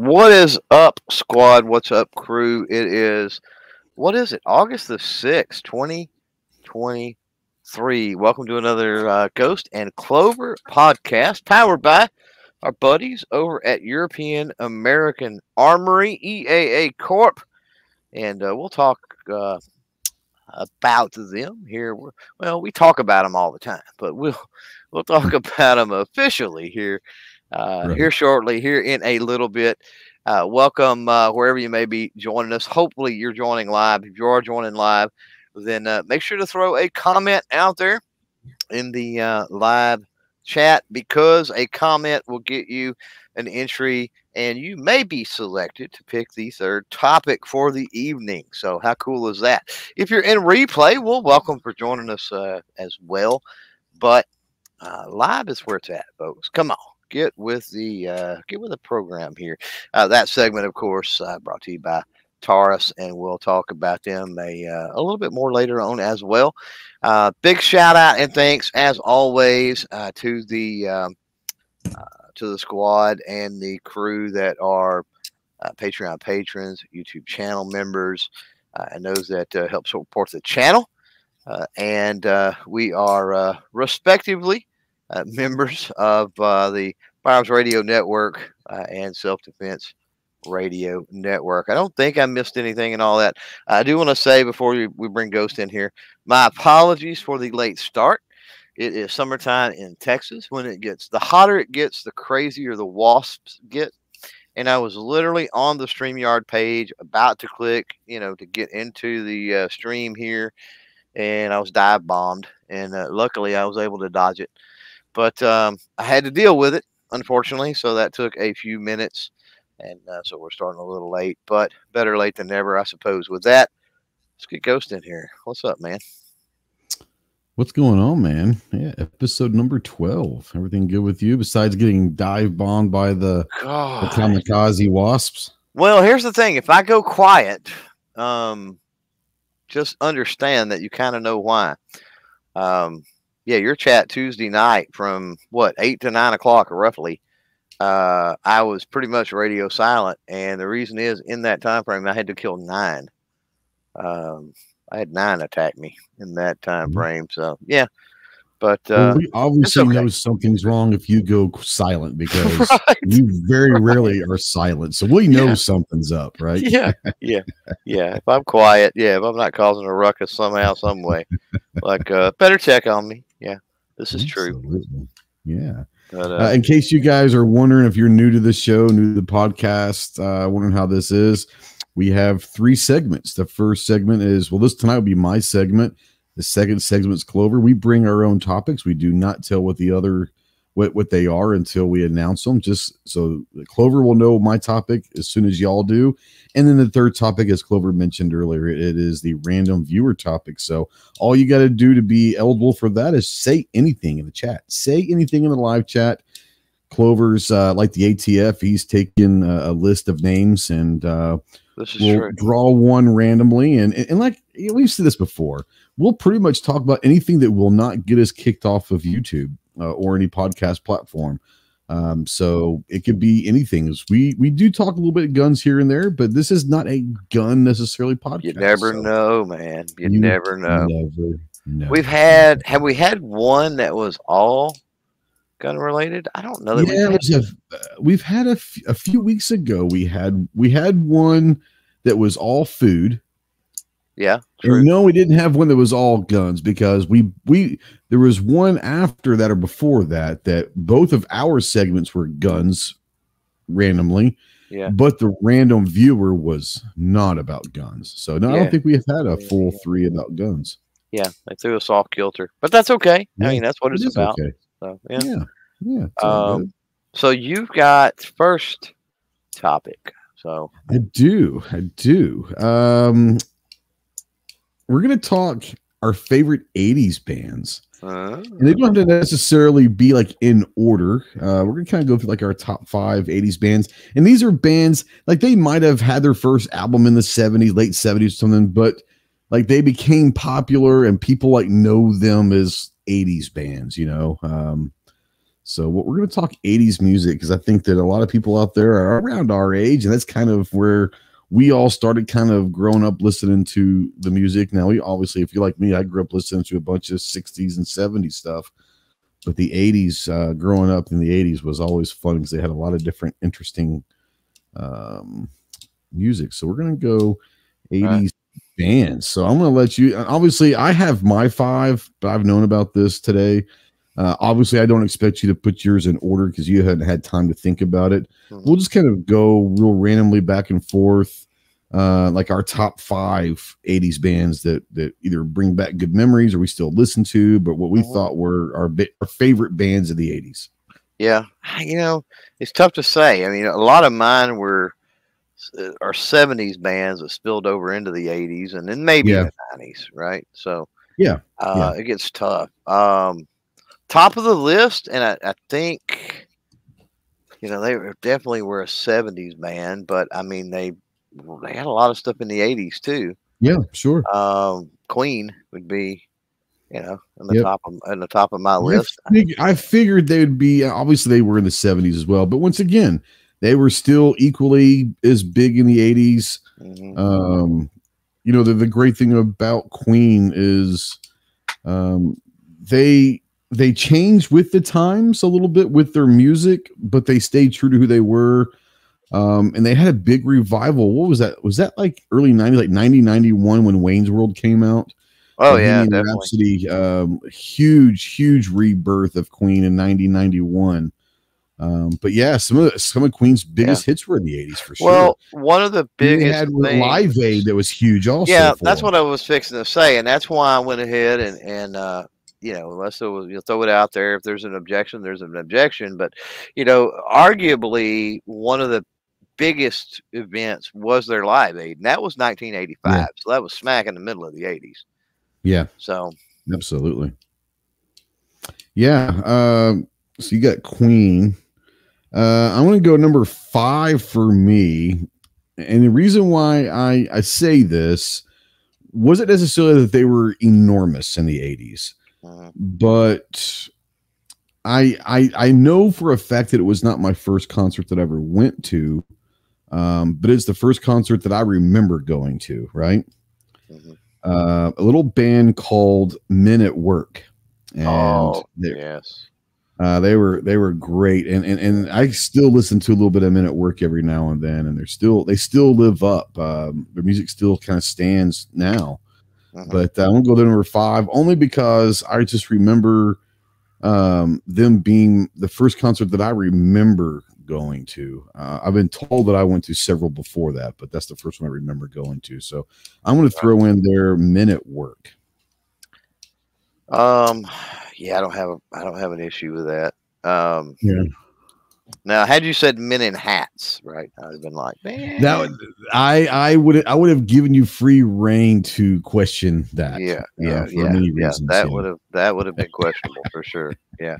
What is up, squad? What's up, crew? It is, what is it? August the 6th, 2023. Welcome to another uh, Ghost and Clover podcast powered by our buddies over at European American Armory, EAA Corp. And uh, we'll talk uh, about them here. Well, we talk about them all the time, but we'll we'll talk about them officially here uh, right. here shortly, here in a little bit. Uh, welcome uh, wherever you may be joining us. Hopefully, you're joining live. If you are joining live, then uh, make sure to throw a comment out there in the uh, live chat because a comment will get you an entry and you may be selected to pick the third topic for the evening. So, how cool is that? If you're in replay, well, welcome for joining us uh, as well. But uh, live is where it's at, folks. Come on get with the uh, get with the program here. Uh, that segment, of course, uh, brought to you by Taurus, and we'll talk about them a uh, a little bit more later on as well. Uh, big shout out and thanks as always uh, to the um, to the squad and the crew that are Patreon patrons, YouTube channel members, and those that help support the channel. and we are respectively uh, members of uh, the Firearms Radio Network uh, and Self Defense Radio Network. I don't think I missed anything and all that. I do want to say before we, we bring Ghost in here, my apologies for the late start. It is summertime in Texas. When it gets the hotter it gets, the crazier the wasps get. And I was literally on the StreamYard page about to click, you know, to get into the uh, stream here. And I was dive bombed. And uh, luckily I was able to dodge it. But um, I had to deal with it, unfortunately. So that took a few minutes. And uh, so we're starting a little late, but better late than never, I suppose. With that, let's get Ghost in here. What's up, man? What's going on, man? Yeah, episode number 12. Everything good with you besides getting dive bombed by the, the kamikaze wasps? Well, here's the thing if I go quiet, um, just understand that you kind of know why. Um, yeah, your chat Tuesday night from what eight to nine o'clock roughly. Uh, I was pretty much radio silent, and the reason is in that time frame I had to kill nine. Um, I had nine attack me in that time mm-hmm. frame. So yeah, but uh, well, we obviously okay. know something's wrong if you go silent because right. you very rarely are silent. So we know yeah. something's up, right? Yeah, yeah, yeah. If I'm quiet, yeah, if I'm not causing a ruckus somehow, some way, like uh, better check on me. This is Absolutely. true. Yeah. But, uh, uh, in case you guys are wondering if you're new to the show, new to the podcast, uh, wondering how this is, we have three segments. The first segment is well, this tonight will be my segment. The second segment is Clover. We bring our own topics. We do not tell what the other what what they are until we announce them. Just so Clover will know my topic as soon as y'all do. And then the third topic, as Clover mentioned earlier, it is the random viewer topic. So all you got to do to be eligible for that is say anything in the chat. Say anything in the live chat. Clover's uh, like the ATF. He's taking a, a list of names and uh, we'll true. draw one randomly. And, and, and like we've said this before, we'll pretty much talk about anything that will not get us kicked off of YouTube uh, or any podcast platform. Um, so it could be anything. We we do talk a little bit of guns here and there, but this is not a gun necessarily podcast. You never so. know, man. You, you never know. Never, never. We've had have we had one that was all gun related? I don't know. That yeah, we've had, a, we've had a, a few weeks ago. We had we had one that was all food. Yeah. True. no, we didn't have one that was all guns because we we there was one after that or before that that both of our segments were guns randomly. Yeah. But the random viewer was not about guns. So no, yeah. I don't think we have had a full three about guns. Yeah, they threw us off kilter. But that's okay. Yeah, I mean that's what it's about. Okay. So yeah. Yeah. yeah um, so you've got first topic. So I do. I do. Um we're gonna talk our favorite 80s bands. Uh, and they don't have to necessarily be like in order. Uh, we're gonna kind of go through like our top five 80s bands. And these are bands like they might have had their first album in the 70s, late 70s, or something, but like they became popular and people like know them as 80s bands, you know. Um, So what we're going to talk 80s music because I think that a lot of people out there are around our age, and that's kind of where we all started kind of growing up listening to the music. Now we obviously, if you're like me, I grew up listening to a bunch of 60s and 70s stuff. But the 80s, uh, growing up in the 80s was always fun because they had a lot of different interesting um, music. So we're gonna go 80s right. bands. So I'm gonna let you obviously I have my five, but I've known about this today. Uh, obviously, I don't expect you to put yours in order because you hadn't had time to think about it. Mm-hmm. We'll just kind of go real randomly back and forth, uh, like our top five '80s bands that that either bring back good memories or we still listen to, but what we mm-hmm. thought were our our favorite bands of the '80s. Yeah, you know, it's tough to say. I mean, a lot of mine were uh, our '70s bands that spilled over into the '80s, and then maybe yeah. the '90s, right? So yeah, uh, yeah. it gets tough. Um, top of the list, and I, I, think you know they were definitely were a '70s band, but I mean they they had a lot of stuff in the '80s too. Yeah, sure. Um, Queen would be, you know, in the yep. top of in the top of my list. I, fig- I figured they'd be obviously they were in the '70s as well, but once again, they were still equally as big in the '80s. Mm-hmm. Um, you know, the the great thing about Queen is, um, they they changed with the times a little bit with their music, but they stayed true to who they were. Um, and they had a big revival. What was that? Was that like early 90s, like 90, 91 when Wayne's World came out? Oh, yeah. Rhapsody, um, huge, huge rebirth of Queen in 1991. Um, but yeah, some of the, some of Queen's biggest yeah. hits were in the 80s for sure. Well, one of the biggest they had things, Live Aid that was huge also. Yeah, that's what I was fixing to say, and that's why I went ahead and and uh, you know, let's throw, you throw it out there. If there's an objection, there's an objection. But, you know, arguably one of the biggest events was their live aid, and that was 1985. Yeah. So that was smack in the middle of the 80s. Yeah. So absolutely. Yeah. Um, so you got Queen. Uh, I'm going to go number five for me. And the reason why I, I say this wasn't necessarily that they were enormous in the 80s. Mm-hmm. But I I I know for a fact that it was not my first concert that I ever went to. Um, but it's the first concert that I remember going to, right? Mm-hmm. Uh, a little band called Men at Work. And oh, yes. Uh, they were they were great, and, and and I still listen to a little bit of Men at Work every now and then, and they're still they still live up. Um, their music still kind of stands now. Uh-huh. But uh, I'm gonna go to number five only because I just remember um, them being the first concert that I remember going to. Uh, I've been told that I went to several before that, but that's the first one I remember going to. So I'm going to throw in their Men at Work. Um, yeah, I don't have a, I don't have an issue with that. Um, yeah. Now, had you said men in hats, right? I'd have been like, man. Now, I I would I would have given you free reign to question that. Yeah, yeah, uh, yeah, yeah. That would have that would have been questionable for sure. Yeah.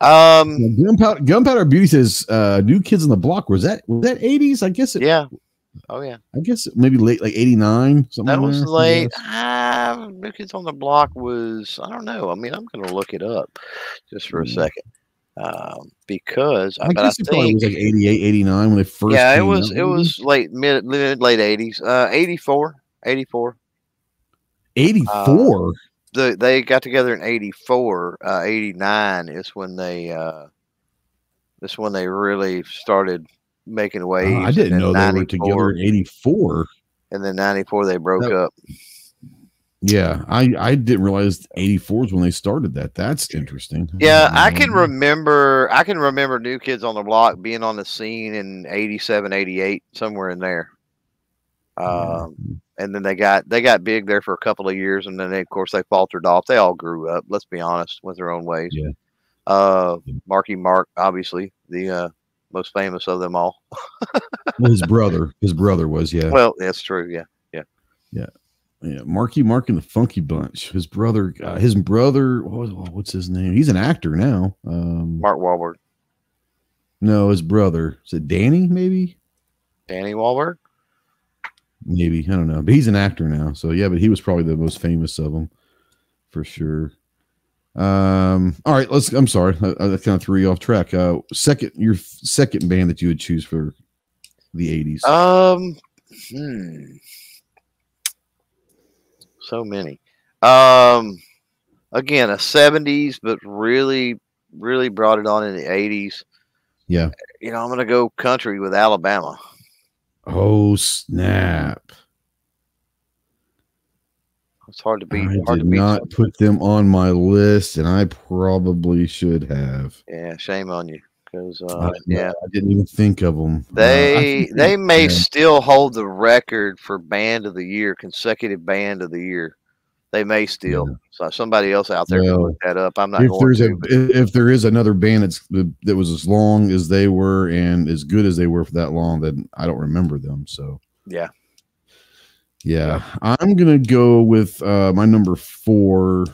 Um, Gunpowder, Gunpowder Beauty says, uh, "New Kids on the Block." Was that was that eighties? I guess. It, yeah. Oh yeah. I guess maybe late, like eighty nine. Something. That was there, late. Ah, New Kids on the Block was. I don't know. I mean, I'm gonna look it up just for a mm. second um, because I, guess I think it was like 88, 89 when they first. Yeah, it was. Out. It was late mid, mid late eighties. Uh, 84, 84. 84. Uh, the, they got together in 84 uh, 89 is when they uh this when they really started making waves uh, i didn't know they were together in 84 and then 94 they broke that, up yeah, I I didn't realize 84 is when they started that. That's interesting. Yeah, I can remember I can remember New Kids on the Block being on the scene in 87, 88, somewhere in there. Um, and then they got they got big there for a couple of years, and then they, of course they faltered off. They all grew up. Let's be honest, with their own ways. Yeah. Uh, Marky Mark, obviously the uh, most famous of them all. well, his brother, his brother was yeah. Well, that's true. Yeah. Yeah, yeah, yeah. Marky Mark and the Funky Bunch. His brother, uh, his brother, what, what's his name? He's an actor now. Um, Mark Wahlberg. No, his brother. Is it Danny? Maybe. Danny Wahlberg. Maybe I don't know, but he's an actor now. So yeah, but he was probably the most famous of them, for sure. Um. All right. Let's. I'm sorry. I, I kind of threw you off track. Uh, second, your second band that you would choose for the '80s. Um. Hmm. So many. Um. Again, a '70s, but really, really brought it on in the '80s. Yeah. You know, I'm gonna go country with Alabama. Oh snap! It's hard to beat. I hard did to beat not something. put them on my list, and I probably should have. Yeah, shame on you. Because I- uh, yeah, I didn't even think of them. they they may yeah. still hold the record for band of the year, consecutive band of the year. They may still. Yeah. So somebody else out there can Well, look that up. I'm not if going there's a to. but- if, if there is another band that's that was as long as they were and as good as they were for that long, then I don't remember them. So yeah. yeah, I'm gonna go with uh, my number four,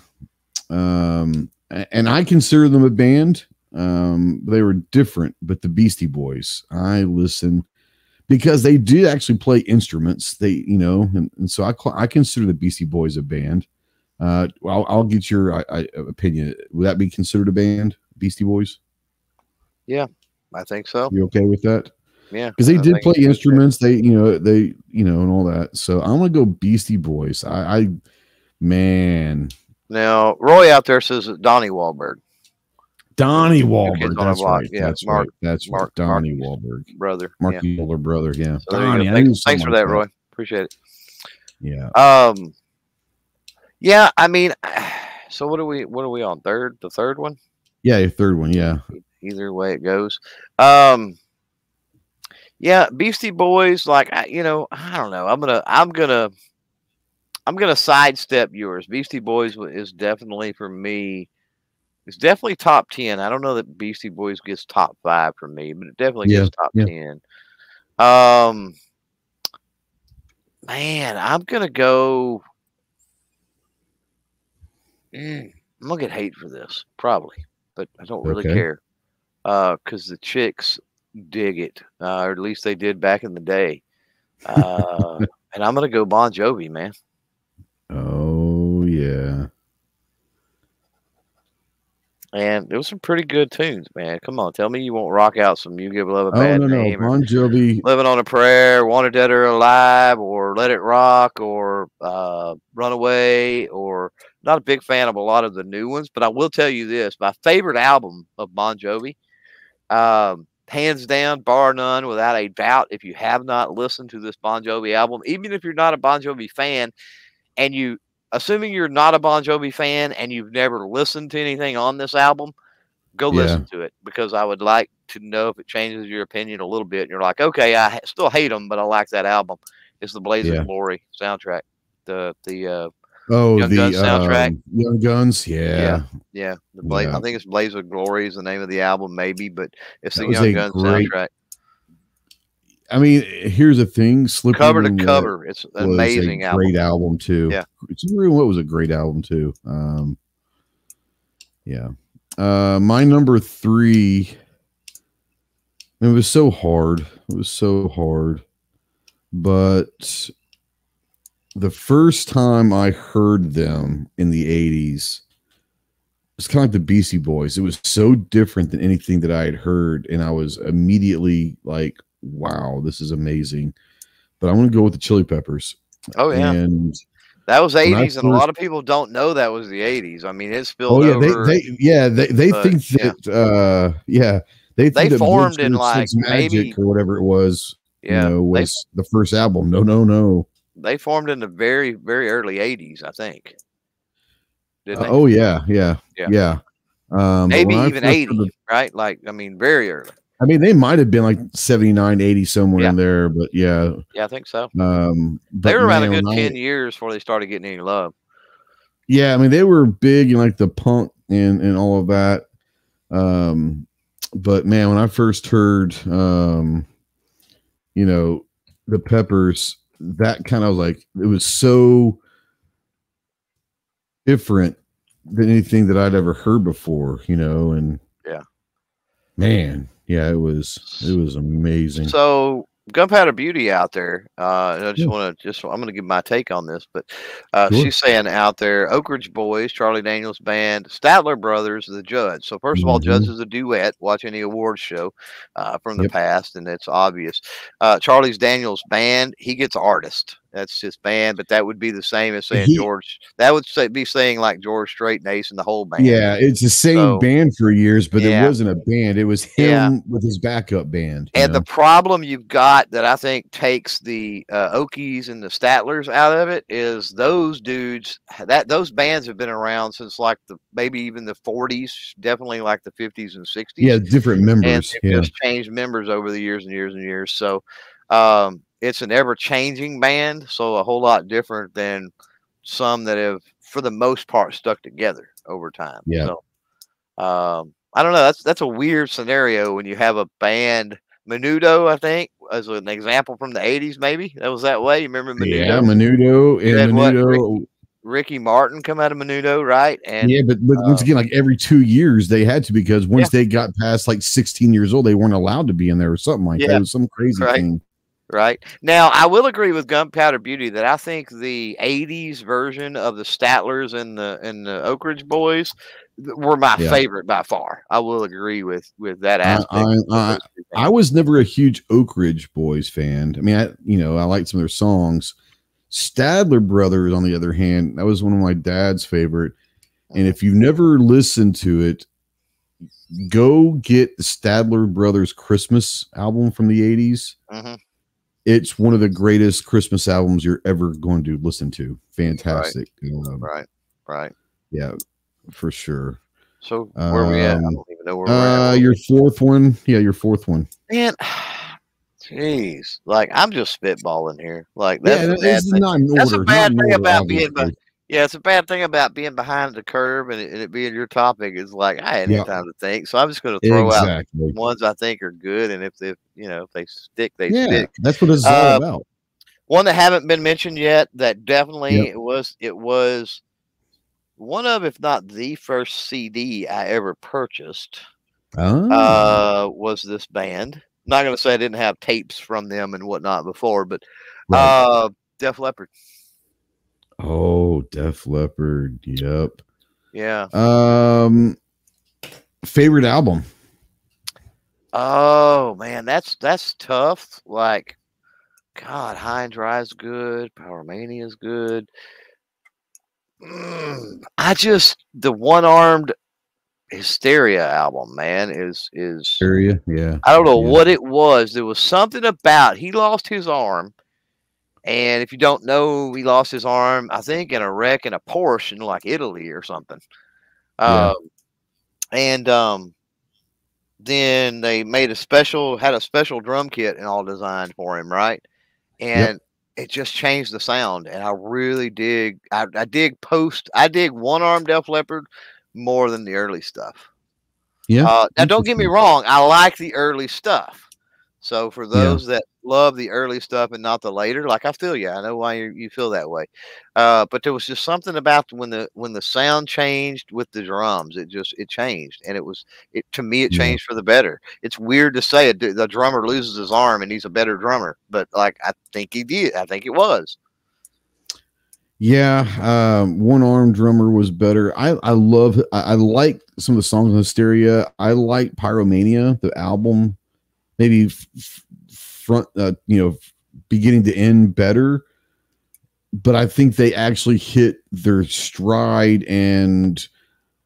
um, and I consider them a band. Um, they were different, but the Beastie Boys. I listen because they did actually play instruments. They, you know, and, and so I I consider the Beastie Boys a band. Uh, I'll, I'll get your I, I, opinion. Would that be considered a band, Beastie Boys? Yeah, I think so. You okay with that? Yeah. Because they I did play instruments. They, you know, they, you know, and all that. So I'm gonna go Beastie Boys. I, I man, Now Roy out there says Donnie Wahlberg, Donnie Wahlberg. the That's Block. right. Yeah, That's Mark- right. That's Mark-. Donnie Mark- Wahlberg. brother. Marky yeah. older brother. Yeah. So there you go. Donnie. Thanks, thanks for that, Roy. Appreciate it. Yeah. Um, yeah, I mean, so what are we? What are we on? Third, the third one. Yeah. Your third one. Yeah. Either way it goes. Um, yeah, Beastie Boys. Like, I, you know, I don't know. I'm gonna, I'm gonna, I'm gonna sidestep yours. Beastie Boys is definitely for me. It's definitely top ten. I don't know that Beastie Boys gets top five for me, but it definitely Yeah, gets top yeah. ten. Um, man, I'm gonna go. Mm, I'm gonna get hate for this, probably, but I don't really Okay. care. Uh, because the chicks dig it, uh, or at least they did back in the day. Uh, and I'm gonna go Bon Jovi, man. Oh yeah. And it was some pretty good tunes, man. Come on, tell me you won't rock out some "You Give Love a Oh Bad no no. Name" or Bon Jovi. "Living on a Prayer," "Wanted Dead or Alive," or "Let It Rock," or uh, "Runaway," or not a big fan of a lot of the new ones. But I will tell you this: my favorite album of Bon Jovi, um, hands down, bar none, without a doubt. If you have not listened to this Bon Jovi album, even if you're not a Bon Jovi fan, and you assuming you're not a Bon Jovi fan and you've never listened to anything on this album, go Yeah. listen to it because I would like to know if it changes your opinion a little bit. And you're like, okay, I still hate them, but I like that album. It's the Blaze Yeah. of Glory soundtrack. The the uh Oh Young the Guns soundtrack. um, Young Guns. Yeah. yeah the Blaze. Yeah. I think it's Blaze of Glory is the name of the album, maybe, but it's That the Young Guns great soundtrack, I mean, here's the thing. Slippery cover to cover. It's an amazing album. great album too. Yeah. Wet was a great album too. Um, yeah. Uh, my number three. It was so hard. It was so hard. But the first time I heard them in the 80s, it's kind of like the Beastie Boys. It was so different than anything that I had heard. And I was immediately like, wow, this is amazing. But I'm going to go with the Chili Peppers. Oh yeah, And that was I '80s, and a lot of people don't know that was the '80s. I mean, it spilled oh yeah, over. they, they yeah they they but, think yeah. that uh yeah they They think that formed in, like, Magic maybe- or whatever it was. yeah, you know, they was the first album. No, no, no. they formed in the very very early 80s i think didn't Uh, oh yeah, yeah, Yeah. yeah. Um, maybe even first 80 the- right like i mean very early I mean, they might have been like 79, 80 somewhere Yeah. in there, but yeah. yeah i think so Um, they were around man, a good when I- 10 years before they started getting any love yeah, I mean, they were big in like the punk and and all of that. Um, but man, when I first heard, um, you know, the Peppers, that kind of like it was so different than anything that I'd ever heard before, you know, and Yeah. man, yeah, it was it was amazing. so Gunpowder Beauty out there. Uh, I just yeah. want to just I'm going to give my take on this, but uh, sure. she's saying out there, Oak Ridge Boys, Charlie Daniels Band, Statler Brothers, the Judds. So 1st of mm-hmm. all, Judds is a duet. Watch any awards show uh, from the yep. past, and it's obvious. Uh, Charlie's Daniels Band, he gets artist. That's his band, but that would be the same as saying he, George. That would say, be saying like George Strait and Ace and the whole band. Yeah, it's the same so, band for years, but yeah. it wasn't a band. It was him yeah. with his backup band. And know? the problem you've got that I think takes the uh, Okies and the Statlers out of it is those dudes that those bands have been around since like the maybe even the 40s, definitely like the 50s and 60s. Yeah, different members. And yeah. just changed members over the years and years and years. So um, it's an ever changing band, so a whole lot different than some that have, for the most part, stuck together over time. Yeah. So, um, I don't know. That's that's a weird scenario when you have a band. Menudo, I think, as an example from the '80s, maybe that was that way. You remember Menudo? Yeah, Menudo and Menudo. Ricky, Ricky, Martin come out of Menudo, right? And yeah, but, but once um, again, like every two years, they had to because once yeah. they got past like 16 years old, they weren't allowed to be in there or something like yeah. that. It was some crazy right. thing right? Now, I will agree with Gunpowder Beauty that I think the '80s version of the Statlers and the and the Oak Ridge Boys were my yeah. favorite by far. I will agree with with that aspect. I, I, I, was never a huge Oak Ridge Boys fan. I mean, I you know I liked some of their songs. Statler Brothers, on the other hand, that was one of my dad's favorite. And if you've never listened to it, go get the Statler Brothers Christmas album from the 80s. Mm-hmm it's one of the greatest Christmas albums you're ever going to listen to. Fantastic. Right. Um, right. right. Yeah, for sure. So where um, we at? I um, don't even know where we're at. uh, Your fourth one. Yeah, your fourth one. Man, jeez. Like I'm just spitballing here. Like that's yeah, a bad thing. That's a bad thing about being yeah, it's a bad thing about being behind the curve and it, and it being your topic is like I had yeah. time to think, so I'm just going to throw exactly. out ones I think are good, and if they, you know, if they stick, they yeah, stick. That's what it's uh, all about. One that haven't been mentioned yet that definitely yep. it was it was one of, if not the first CD I ever purchased. Oh. Uh, was this band? not going to say I didn't have tapes from them and whatnot before, but right. uh, Def Leppard. Oh, Def Leppard. Yep. Yeah. Um, favorite album. Oh man, that's that's tough. Like, God, High and Dry is good. Pyromania is good. Mm, I just the one armed hysteria album, man, is is hysteria. Yeah. I don't know yeah. what it was. There was something about he lost his arm and if you don't know, he lost his arm, I think, in a wreck in a Porsche in like Italy or something. Yeah. Um, and um, then they made a special, had a special drum kit and all designed for him, right? And yep. it just changed the sound. And I really dig, I, I dig post, I dig one arm Def Leppard more than the early stuff. Yeah. Uh, now, don't get me wrong, I like the early stuff. So for those yeah. that love the early stuff and not the later, like I feel you, I know why you, you feel that way. Uh, but there was just something about when the when the sound changed with the drums, it just it changed, and it was it to me it changed yeah. for the better. It's weird to say it, the drummer loses his arm and he's a better drummer, but like I think he did. I think it was. Yeah, um, one arm drummer was better. I I love I, I like some of the songs on Hysteria. I like Pyromania, the album maybe f- front, uh, you know, beginning to end better. But I think they actually hit their stride and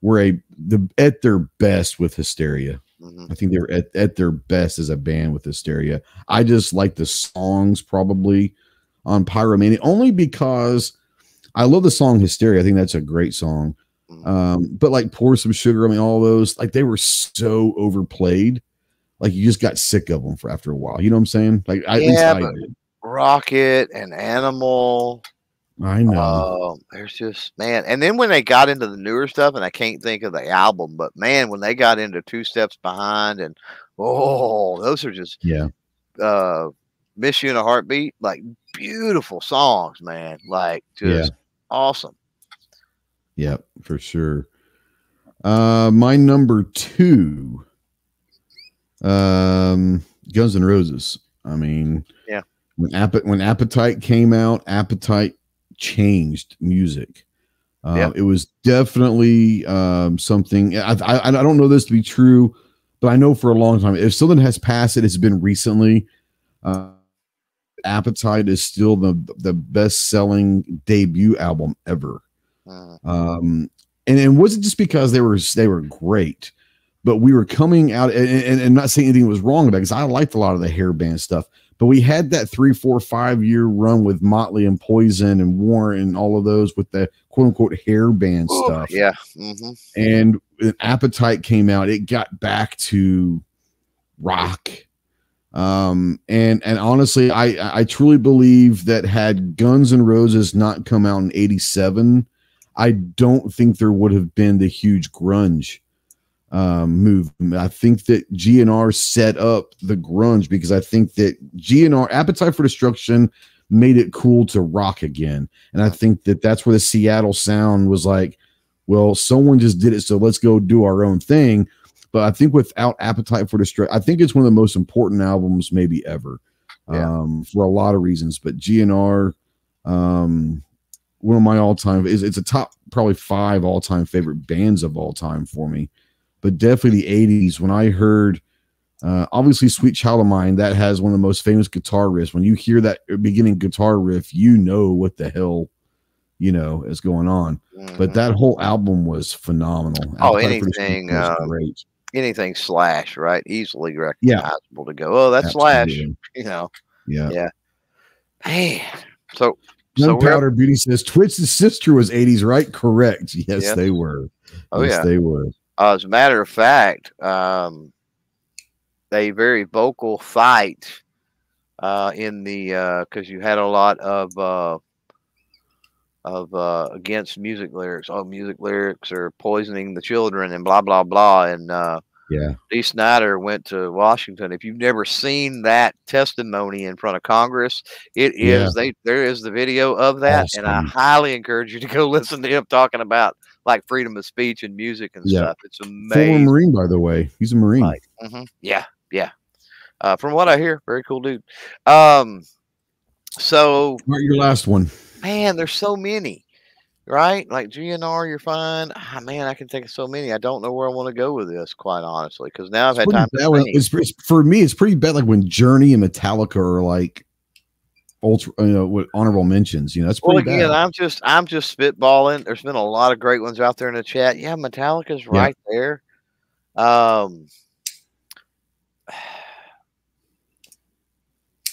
were a the at their best with Hysteria. Mm-hmm. I think they were at, at their best as a band with Hysteria. I just like the songs probably on Pyromania only because I love the song Hysteria. I think that's a great song. Mm-hmm. Um, but like pour some sugar. I mean, all those like they were so overplayed like you just got sick of them for after a while. You know what I'm saying? Like I, yeah, I. Rocket and Animal. I know. Uh, there's just man, and then when they got into the newer stuff, and I can't think of the album, but man, when they got into Two Steps Behind, and oh, those are just yeah. Uh, Miss You in a Heartbeat, like beautiful songs, man. Like just yeah. awesome. Yep, for sure. Uh, my number two um, Guns N' Roses. I mean, yeah. When App- when Appetite came out, Appetite changed music. Uh, yeah. It was definitely um, something. I, I I don't know this to be true, but I know for a long time, if something has passed it, it's been recently. Uh, Appetite is still the the best selling debut album ever. Uh, um, and it was it just because they were they were great, but we were coming out and, and, and not saying anything was wrong about because I liked a lot of the hair band stuff. But we had that three, four, five year run with Motley and Poison and Warrant and all of those with the quote unquote hair band stuff. Yeah. Mm-hmm. And Appetite came out, it got back to rock um, and and honestly, I I truly believe that had Guns N' Roses not come out in '87, I don't think there would have been the huge grunge um, movement. I think that GNR set up the grunge because I think that GNR Appetite for Destruction made it cool to rock again, and I think that that's where the Seattle sound was like, well, someone just did it, so let's go do our own thing but I think without Appetite for Destruction, I think it's one of the most important albums maybe ever. Yeah. Um, for a lot of reasons. But GNR, um, one of my all-time is it's a top probably five all-time favorite bands of all time for me. But definitely the 80s when I heard uh, obviously Sweet Child of Mine that has one of the most famous guitar riffs. When you hear that beginning guitar riff, you know what the hell you know is going on. Mm-hmm. But that whole album was phenomenal. Oh, anything um, great anything slash, right? Easily recognizable yeah. to go, oh, that's Absolutely. slash, you know. Yeah. Yeah. Man. So Gunpowder Beauty says Twisted Sister's was 80s, right? Correct. Yes, yes. they were. Oh, yes, yeah. they were. Uh, as a matter of fact, um, a very vocal fight uh, in the because uh, you had a lot of uh, of uh, against music lyrics. Oh, music lyrics are poisoning the children and blah blah blah. And uh, yeah, Dee Snider went to Washington. If you've never seen that testimony in front of Congress, it is yeah. they there is the video of that, awesome. and I highly encourage you to go listen to him talking about like freedom of speech and music and yeah. stuff. It's amazing. Former Marine, by the way, he's a Marine. Mm-hmm. Yeah, yeah. Uh, from what I hear, very cool dude. Um, so, your last one man, there's so many, right? Like GNR, you're fine. Ah, man, I can think of so many. I don't know where I want to go with this, quite honestly, because now I've had time. It's, it's, for me, it's pretty bad. Like when Journey and Metallica are like ultra, you know, with honorable mentions. You know, that's pretty well, again, bad. I'm just, I'm just spitballing. There's been a lot of great ones out there in the chat. Yeah, Metallica's right yeah. there. Um.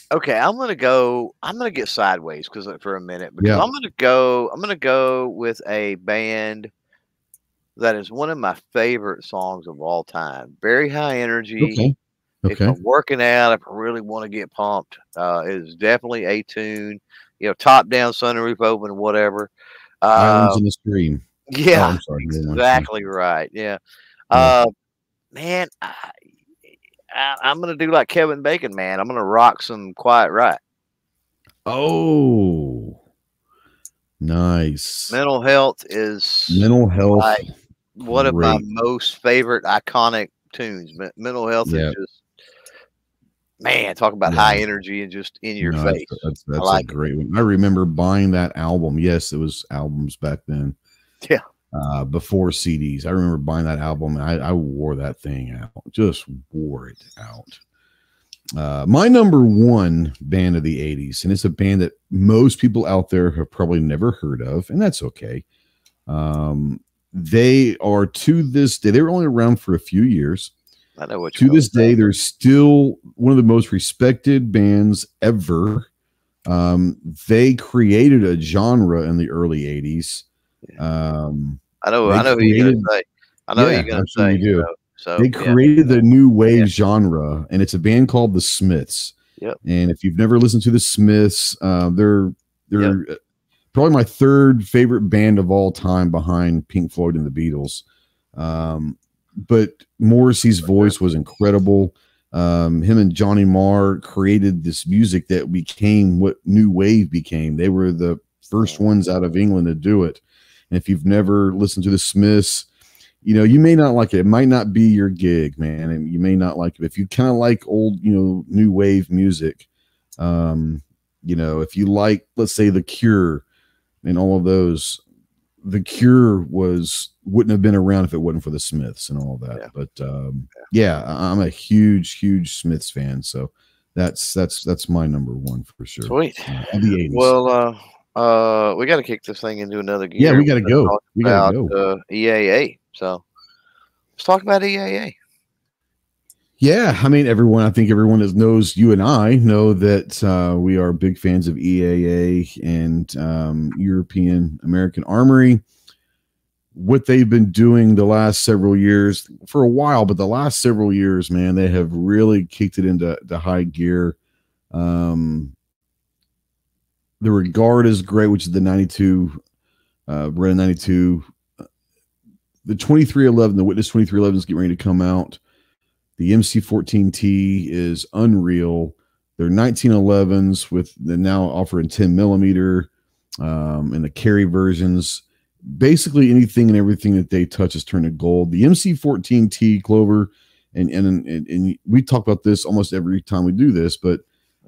Okay, I'm gonna go. I'm gonna get sideways because uh, for a minute because yeah. I'm gonna go. I'm gonna go with a band that is one of my favorite songs of all time. Very high energy. Okay. Okay. If I'm working out, if I really want to get pumped, uh, it is definitely a tune. You know, top down, sunroof open, whatever. Uh, in the stream. Yeah, oh, exactly right. Yeah. yeah. Uh, man, I, I, am gonna do like Kevin Bacon, man. I'm gonna rock some Quiet Riot. Oh, nice. Metal Health is Metal Health. Like one great. of my most favorite iconic tunes. Metal Health is just man. Talk about yeah. high energy and just in your no, face. That's, that's, that's like a great one. I remember buying that album. Yes, it was albums back then. Yeah uh, before CDs. I remember buying that album. I, I wore that thing out, just wore it out. Uh, my number one band of the 80s, and it's a band that most people out there have probably never heard of, and that's okay. Um, they are to this day, they were only around for a few years. I know what to this day, they're still one of the most respected bands ever. Um, they created a genre in the early 80s um, I know. I know who you're gonna say. I know yeah, you're gonna say. You do. so they created yeah. the new wave yeah. genre, and it's a band called the Smiths. Yep. And if you've never listened to the Smiths, uh, they're they're yep. probably my third favorite band of all time behind Pink Floyd and the Beatles. Um, but Morrissey's voice was incredible. Um, him and Johnny Marr created this music that became what new wave became. They were the first ones out of England to do it. And if you've never listened to the Smiths, you know, you may not like it. It might not be your gig, man, and you may not like it. If you kind of like old, you know, new wave music, um, you know, if you like, let's say, The Cure and all of those, The Cure was wouldn't have been around if it wasn't for the Smiths and all that. Yeah. But um, yeah. yeah, I'm a huge, huge Smiths fan, so that's that's that's my number one for sure. Sweet. Uh, the 80s. Well, uh, uh, we got to kick this thing into another gear. Yeah, we got to go. We got to go. Uh, EAA. So let's talk about EAA. Yeah, I mean, everyone. I think everyone that knows you and I know that uh, we are big fans of EAA and um, European American Armory. What they've been doing the last several years, for a while, but the last several years, man, they have really kicked it into the high gear. Um, the regard is great, which is the 92, uh, Red 92. The 2311, the Witness 2311 is getting ready to come out. The MC14T is unreal. They're 1911s with the now offering 10 millimeter um, and the carry versions. Basically, anything and everything that they touch is turned to gold. The MC14T Clover, and, and and and we talk about this almost every time we do this, but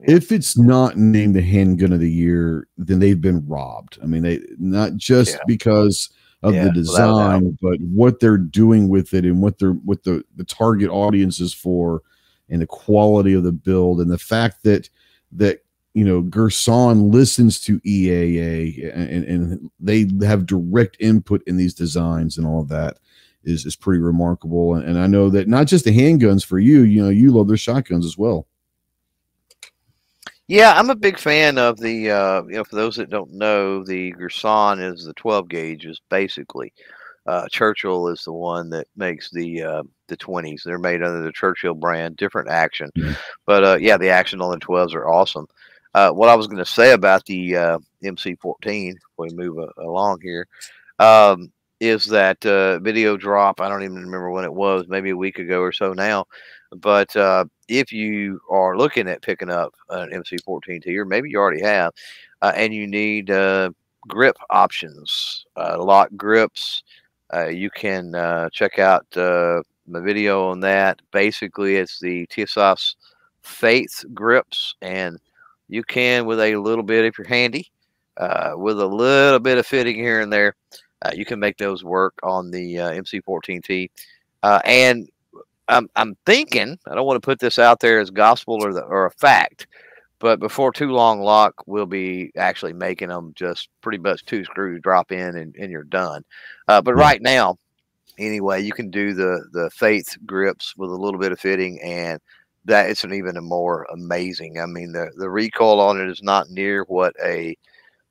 if it's not named the handgun of the year, then they've been robbed. I mean, they not just yeah. because of yeah, the design, but what they're doing with it and what they're what the the target audience is for, and the quality of the build, and the fact that that you know Girsan listens to EAA and, and they have direct input in these designs and all of that is is pretty remarkable. And, and I know that not just the handguns for you, you know, you love their shotguns as well. Yeah, I'm a big fan of the. Uh, you know, for those that don't know, the Girsan is the 12 gauges basically. Uh, Churchill is the one that makes the uh, the 20s. They're made under the Churchill brand, different action, but uh, yeah, the action on the 12s are awesome. Uh, what I was going to say about the uh, MC14, we move along here, um, is that video drop. I don't even remember when it was, maybe a week ago or so now. But uh, if you are looking at picking up an MC14T, or maybe you already have, uh, and you need uh, grip options, uh, lock grips, uh, you can uh, check out my video on that. Basically, it's the TSS Faith grips, and you can, with a little bit, if you're handy, with a little bit of fitting here and there, you can make those work on the MC14T. and I'm I'm thinking I don't want to put this out there as gospel or the, or a fact, but before too long, Lok will be actually making them just pretty much two screws drop in and, and you're done. Uh, but right now, anyway, you can do the the Faith grips with a little bit of fitting, and that it's an even a more amazing. I mean, the the recoil on it is not near what a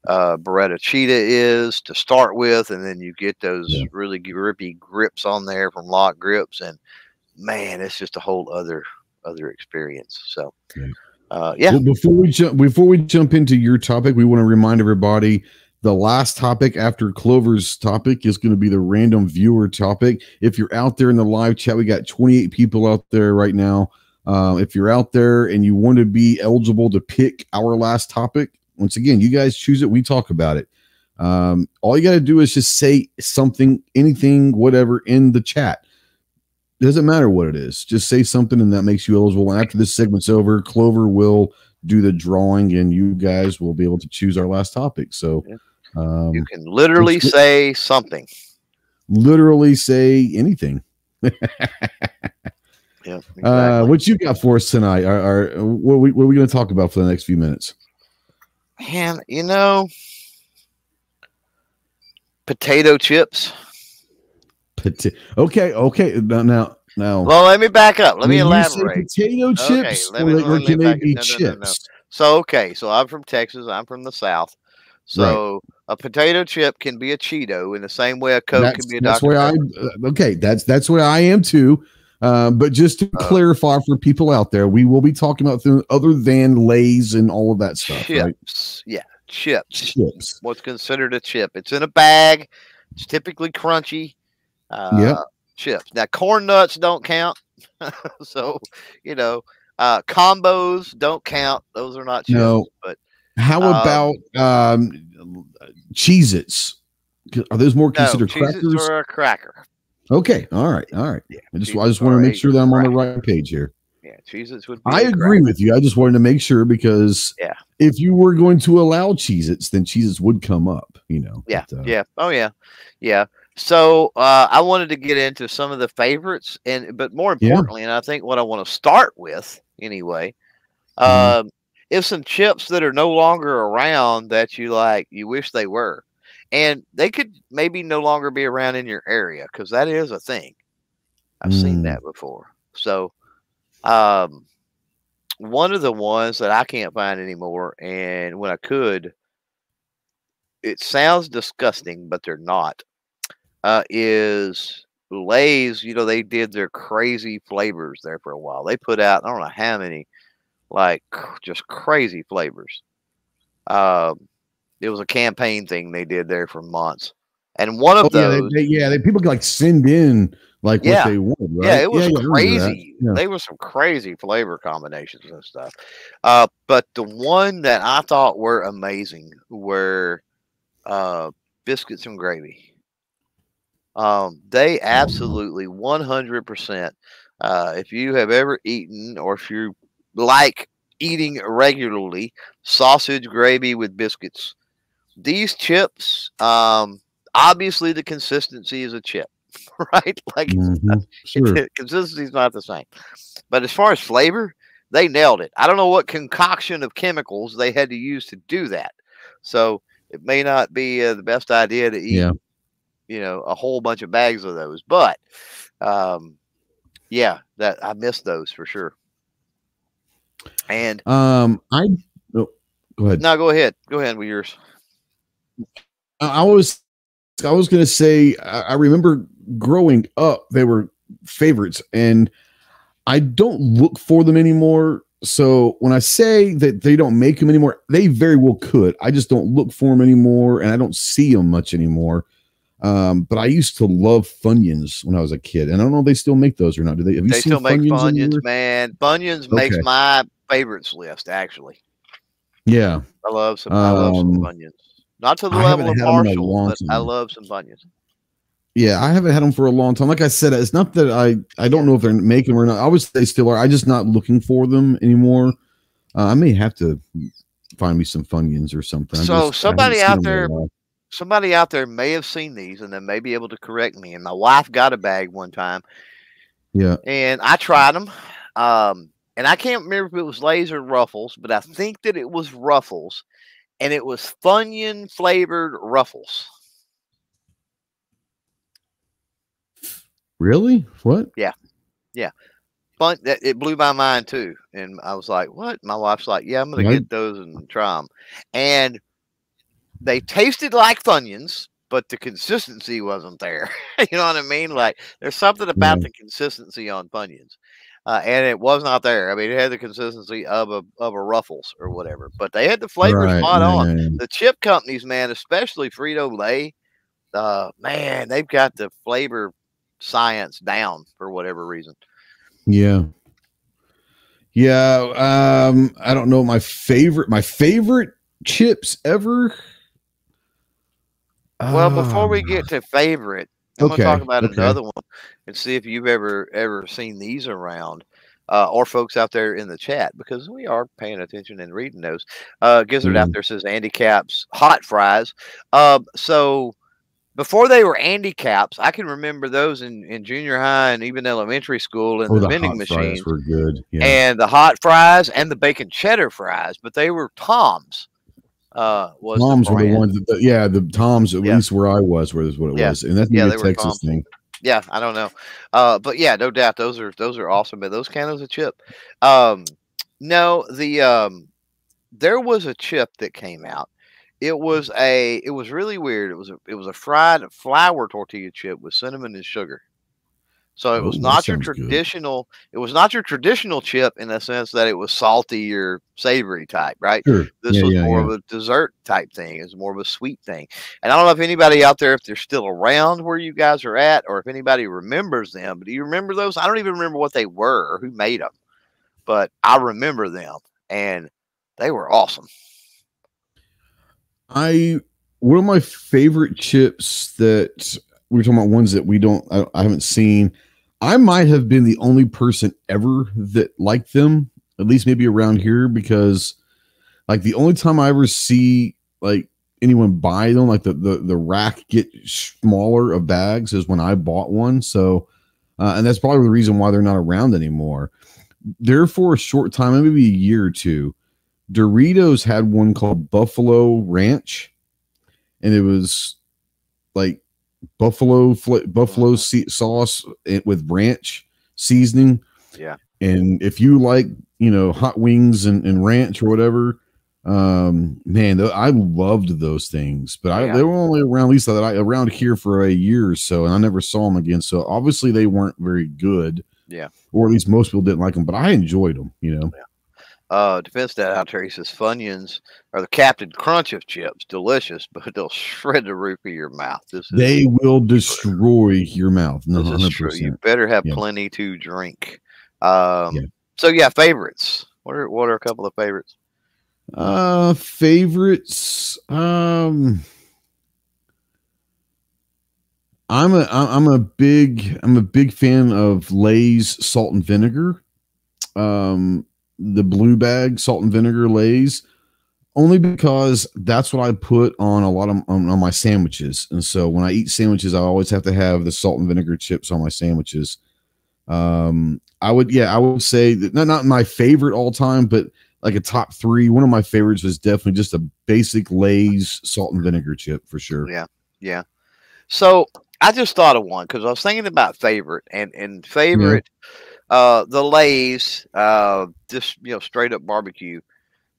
uh, Beretta Cheetah is to start with, and then you get those really grippy grips on there from Lok Grips, and man, it's just a whole other other experience. So, uh, yeah. Well, before we jump before we jump into your topic, we want to remind everybody the last topic after Clover's topic is going to be the random viewer topic. If you're out there in the live chat, we got 28 people out there right now. Uh, if you're out there and you want to be eligible to pick our last topic, once again, you guys choose it. We talk about it. Um, all you got to do is just say something, anything, whatever in the chat. Doesn't matter what it is. Just say something and that makes you eligible. And after this segment's over, Clover will do the drawing and you guys will be able to choose our last topic. So um, you can literally say something. Literally say anything. yeah. Uh, exactly. Uh, what you got for us tonight? Are, are what are we, we going to talk about for the next few minutes? Man, you know, potato chips. Pota- okay, okay. Now, now, now. Well, let me back up. Let me elaborate. potato chips, okay, me, or, can they be no, chips? No, no, so, okay, so I'm from Texas. I'm from the South. So right. a potato chip can be a Cheeto in the same way a Coke that's, can be a that's Dr. Where I, uh, okay, that's that's where I am too. Uh, but just to uh, clarify for people out there, we will be talking about things other than Lay's and all of that stuff. Chips, right? yeah, chips. Chips. What's considered a chip? It's in a bag. It's typically crunchy uh, yeah. chips. Now, corn nuts don't count. so, you know, uh, combos don't count. Those are not chips. No. But how um, about um, Cheez Its? Are those more considered no, crackers? or a cracker. Okay. All right. All right. Yeah. I just I just want to make sure that I'm on the right page here. Yeah, Cheez-Its would. I agree with you. I just wanted to make sure because yeah, if you were going to allow Cheez-Its, then Cheez-Its would come up. You know. Yeah. But, uh, yeah. Oh yeah. Yeah. So uh, I wanted to get into some of the favorites, and but more importantly, yeah. and I think what I want to start with anyway, mm-hmm. um, is some chips that are no longer around that you like, you wish they were, and they could maybe no longer be around in your area because that is a thing. I've mm. seen that before. So, um, one of the ones that I can't find anymore, and when I could, it sounds disgusting, but they're not uh, is Lay's. You know, they did their crazy flavors there for a while. They put out I don't know how many, like just crazy flavors. Um, it was a campaign thing they did there for months, and one of oh, those, yeah, they, they, yeah, they, people like send in like yeah. what they want. Right? Yeah, it was yeah, crazy. Yeah. They were some crazy flavor combinations and stuff. Uh, but the one that I thought were amazing were uh, biscuits and gravy. Um, they absolutely 100%. Uh, if you have ever eaten or if you like eating regularly sausage gravy with biscuits, these chips, um, obviously the consistency is a chip, right? Like mm-hmm. sure. consistency is not the same. But as far as flavor, they nailed it. I don't know what concoction of chemicals they had to use to do that. So it may not be uh, the best idea to eat yeah you know a whole bunch of bags of those. But um, yeah, that I missed those for sure. And um, I oh, go ahead. No, go ahead. Go ahead with yours. I was I was gonna say I, I remember growing up they were favorites and I don't look for them anymore. So when I say that they don't make them anymore, they very well could. I just don't look for them anymore, and I don't see them much anymore. Um, but I used to love Funyuns when I was a kid, and I don't know if they still make those or not. Do they? Have you they still make Funyuns, Funyuns man. Funyuns okay. makes my favorites list actually. Yeah, I love some. I love some um, Funyuns. Not to the I level of Marshall, but I love some Funyuns. Yeah, I haven't had them for a long time. Like I said, it's not that I I don't know if they're making them or not. I would say they still are. I just not looking for them anymore. Uh, I may have to find me some Funyuns or something. So just, somebody out there somebody out there may have seen these and then may be able to correct me. And my wife got a bag one time. Yeah. And I tried them. Um, and I can't remember if it was Lay's or Ruffles, but I think that it was Ruffles. And it was Funyun flavored Ruffles. Really? What? Yeah. Yeah. Fun that it blew my mind too. And I was like, what? My wife's like, yeah, I'm going to get those and try them. And they tasted like Funyuns, but the consistency wasn't there. you know what I mean? Like there's something about the consistency on Funyuns. Uh, and it was not there. I mean, it had the consistency of a of a Ruffles or whatever, but they had the flavor right, spot on. The chip companies, man, especially Frito Lay, uh, man, they've got the flavor science down for whatever reason. Yeah, yeah. Um, I don't know my favorite. My favorite chips ever well, before we get to favorite, I'm okay, gonna talk about okay. another one and see if you've ever ever seen these around. Uh, or folks out there in the chat because we are paying attention and reading those. Uh, Gizzard mm. out there says Andy Capp's hot fries. Uh, so before they were Andy Capp's, I can remember those in, in junior high and even elementary school and oh, the, the vending machines were good. Yeah. And the hot fries and the bacon cheddar fries, but they were Tom's uh, was Toms the were the ones. That, yeah, the Toms at yeah. least where I was, where is what it yeah. was, and that's yeah, a Texas thing. Yeah, I don't know, uh, but yeah, no doubt those are those are awesome. But those candles of chip, um, no, the um, there was a chip that came out. It was a it was really weird. It was a it was a fried flour tortilla chip with cinnamon and sugar. So it was not your traditional. Good. It was not your traditional chip in the sense that it was salty or savory type, right? Sure. This yeah, was yeah, more yeah. of a dessert type thing. It's more of a sweet thing. And I don't know if anybody out there, if they're still around where you guys are at, or if anybody remembers them. But do you remember those? I don't even remember what they were or who made them, but I remember them, and they were awesome. I one of my favorite chips that we were talking about ones that we don't, I, I haven't seen. I might have been the only person ever that liked them, at least maybe around here, because like the only time I ever see like anyone buy them, like the the, the rack get smaller of bags is when I bought one. So, uh, and that's probably the reason why they're not around anymore. There for a short time, maybe a year or two, Doritos had one called Buffalo Ranch, and it was like buffalo fl- buffalo uh-huh. sauce with ranch seasoning. Yeah. And if you like, you know, hot wings and, and ranch or whatever, um, man, th- I loved those things. But I, yeah. they were only around at least that I around here for a year or so, and I never saw them again. So obviously they weren't very good. Yeah. Or at least most people didn't like them, but I enjoyed them. You know. Yeah. Uh, defense that out there. He says Funyuns are the Captain Crunch of chips, delicious, but they'll shred the roof of your mouth. This they will destroy your mouth. No, this is true. You better have yeah. plenty to drink. Um, yeah. So yeah, favorites. What are what are a couple of favorites? Uh, favorites. Um, I'm a I'm a big I'm a big fan of Lay's salt and vinegar. Um, the blue bag salt and vinegar lays only because that's what I put on a lot of on, on, my sandwiches. And so when I eat sandwiches, I always have to have the salt and vinegar chips on my sandwiches. Um, I would, yeah, I would say that not, not my favorite all time, but like a top three. One of my favorites was definitely just a basic Lay's salt and vinegar chip for sure. Yeah, yeah. So I just thought of one because I was thinking about favorite and and favorite. Yeah uh, the Lay's, uh, just you know, straight up barbecue.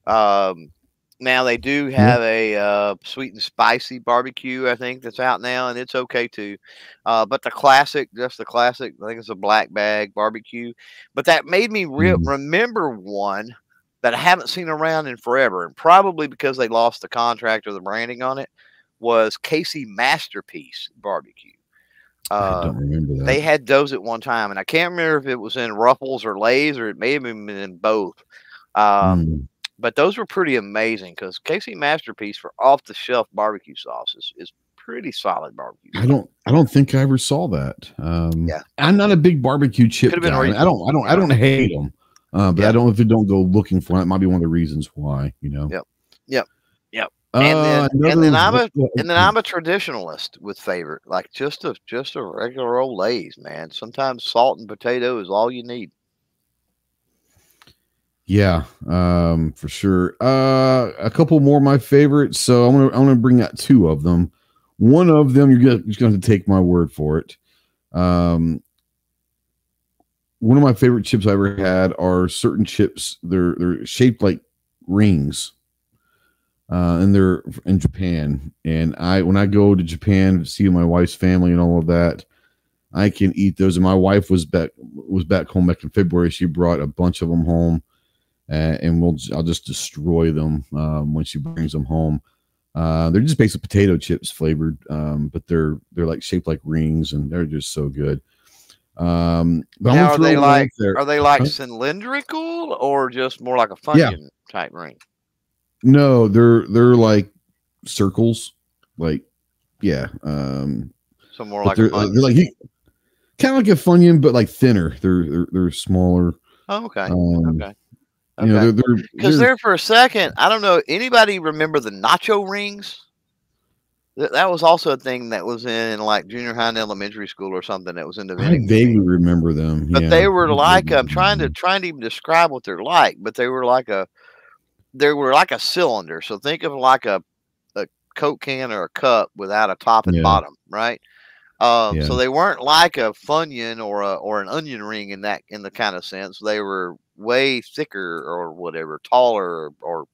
Um, now they do have a uh, sweet and spicy barbecue, I think that's out now, and it's okay too. Uh, but the classic, just the classic, I think it's a black bag barbecue. But that made me re- mm. remember one that I haven't seen around in forever, and probably because they lost the contract or the branding on it, was KC Masterpiece Barbecue. Uh, I don't remember that. They had those at one time, and I can't remember if it was in Ruffles or Lay's, or it may have been in both. Um, mm. But those were pretty amazing because KC Masterpiece for off the shelf barbecue sauces is pretty solid barbecue. I don't, I don't think I ever saw that. Um, yeah, I'm not a big barbecue chip guy. I, I don't, I don't, I don't hate them, uh, but yeah. I don't if you don't go looking for it. It might be one of the reasons why. You know. Yep. Yep. And then, uh, and then I'm a and then I'm a traditionalist with favorite, like just a just a regular old Lay's, man. Sometimes salt and potato is all you need. Yeah, um, for sure. Uh, a couple more of my favorites. So I'm gonna I'm gonna bring out two of them. One of them you're gonna, just gonna have to take my word for it. Um, one of my favorite chips I ever had are certain chips. They're they're shaped like rings uh, and they're in Japan. And I, when I go to Japan to see my wife's family and all of that, I can eat those. And my wife was back was back home back in February. She brought a bunch of them home, uh, and we'll I'll just destroy them um, when she brings them home. Uh, they're just basic potato chips flavored, um, but they're they're like shaped like rings, and they're just so good. Um, but now, are they like are they like huh? cylindrical or just more like a funyun yeah. type ring? No, they're they're like circles, like yeah. Um, so more like they're, they're like kind of like a funyun, but like thinner. They're they're, they're smaller. Oh, okay. Um, okay. Okay. You know, they're because there for a second, I don't know. Anybody remember the nacho rings? That was also a thing that was in like junior high and elementary school or something that was in the. I vaguely remember them, but yeah. they were like I'm trying to trying to even describe what they're like, but they were like a they were like a cylinder. So think of like a, a Coke can or a cup without a top and yeah. bottom, right? Um, yeah. So they weren't like a Funyun or a or an onion ring in that in the kind of sense. They were way thicker or whatever, taller or, or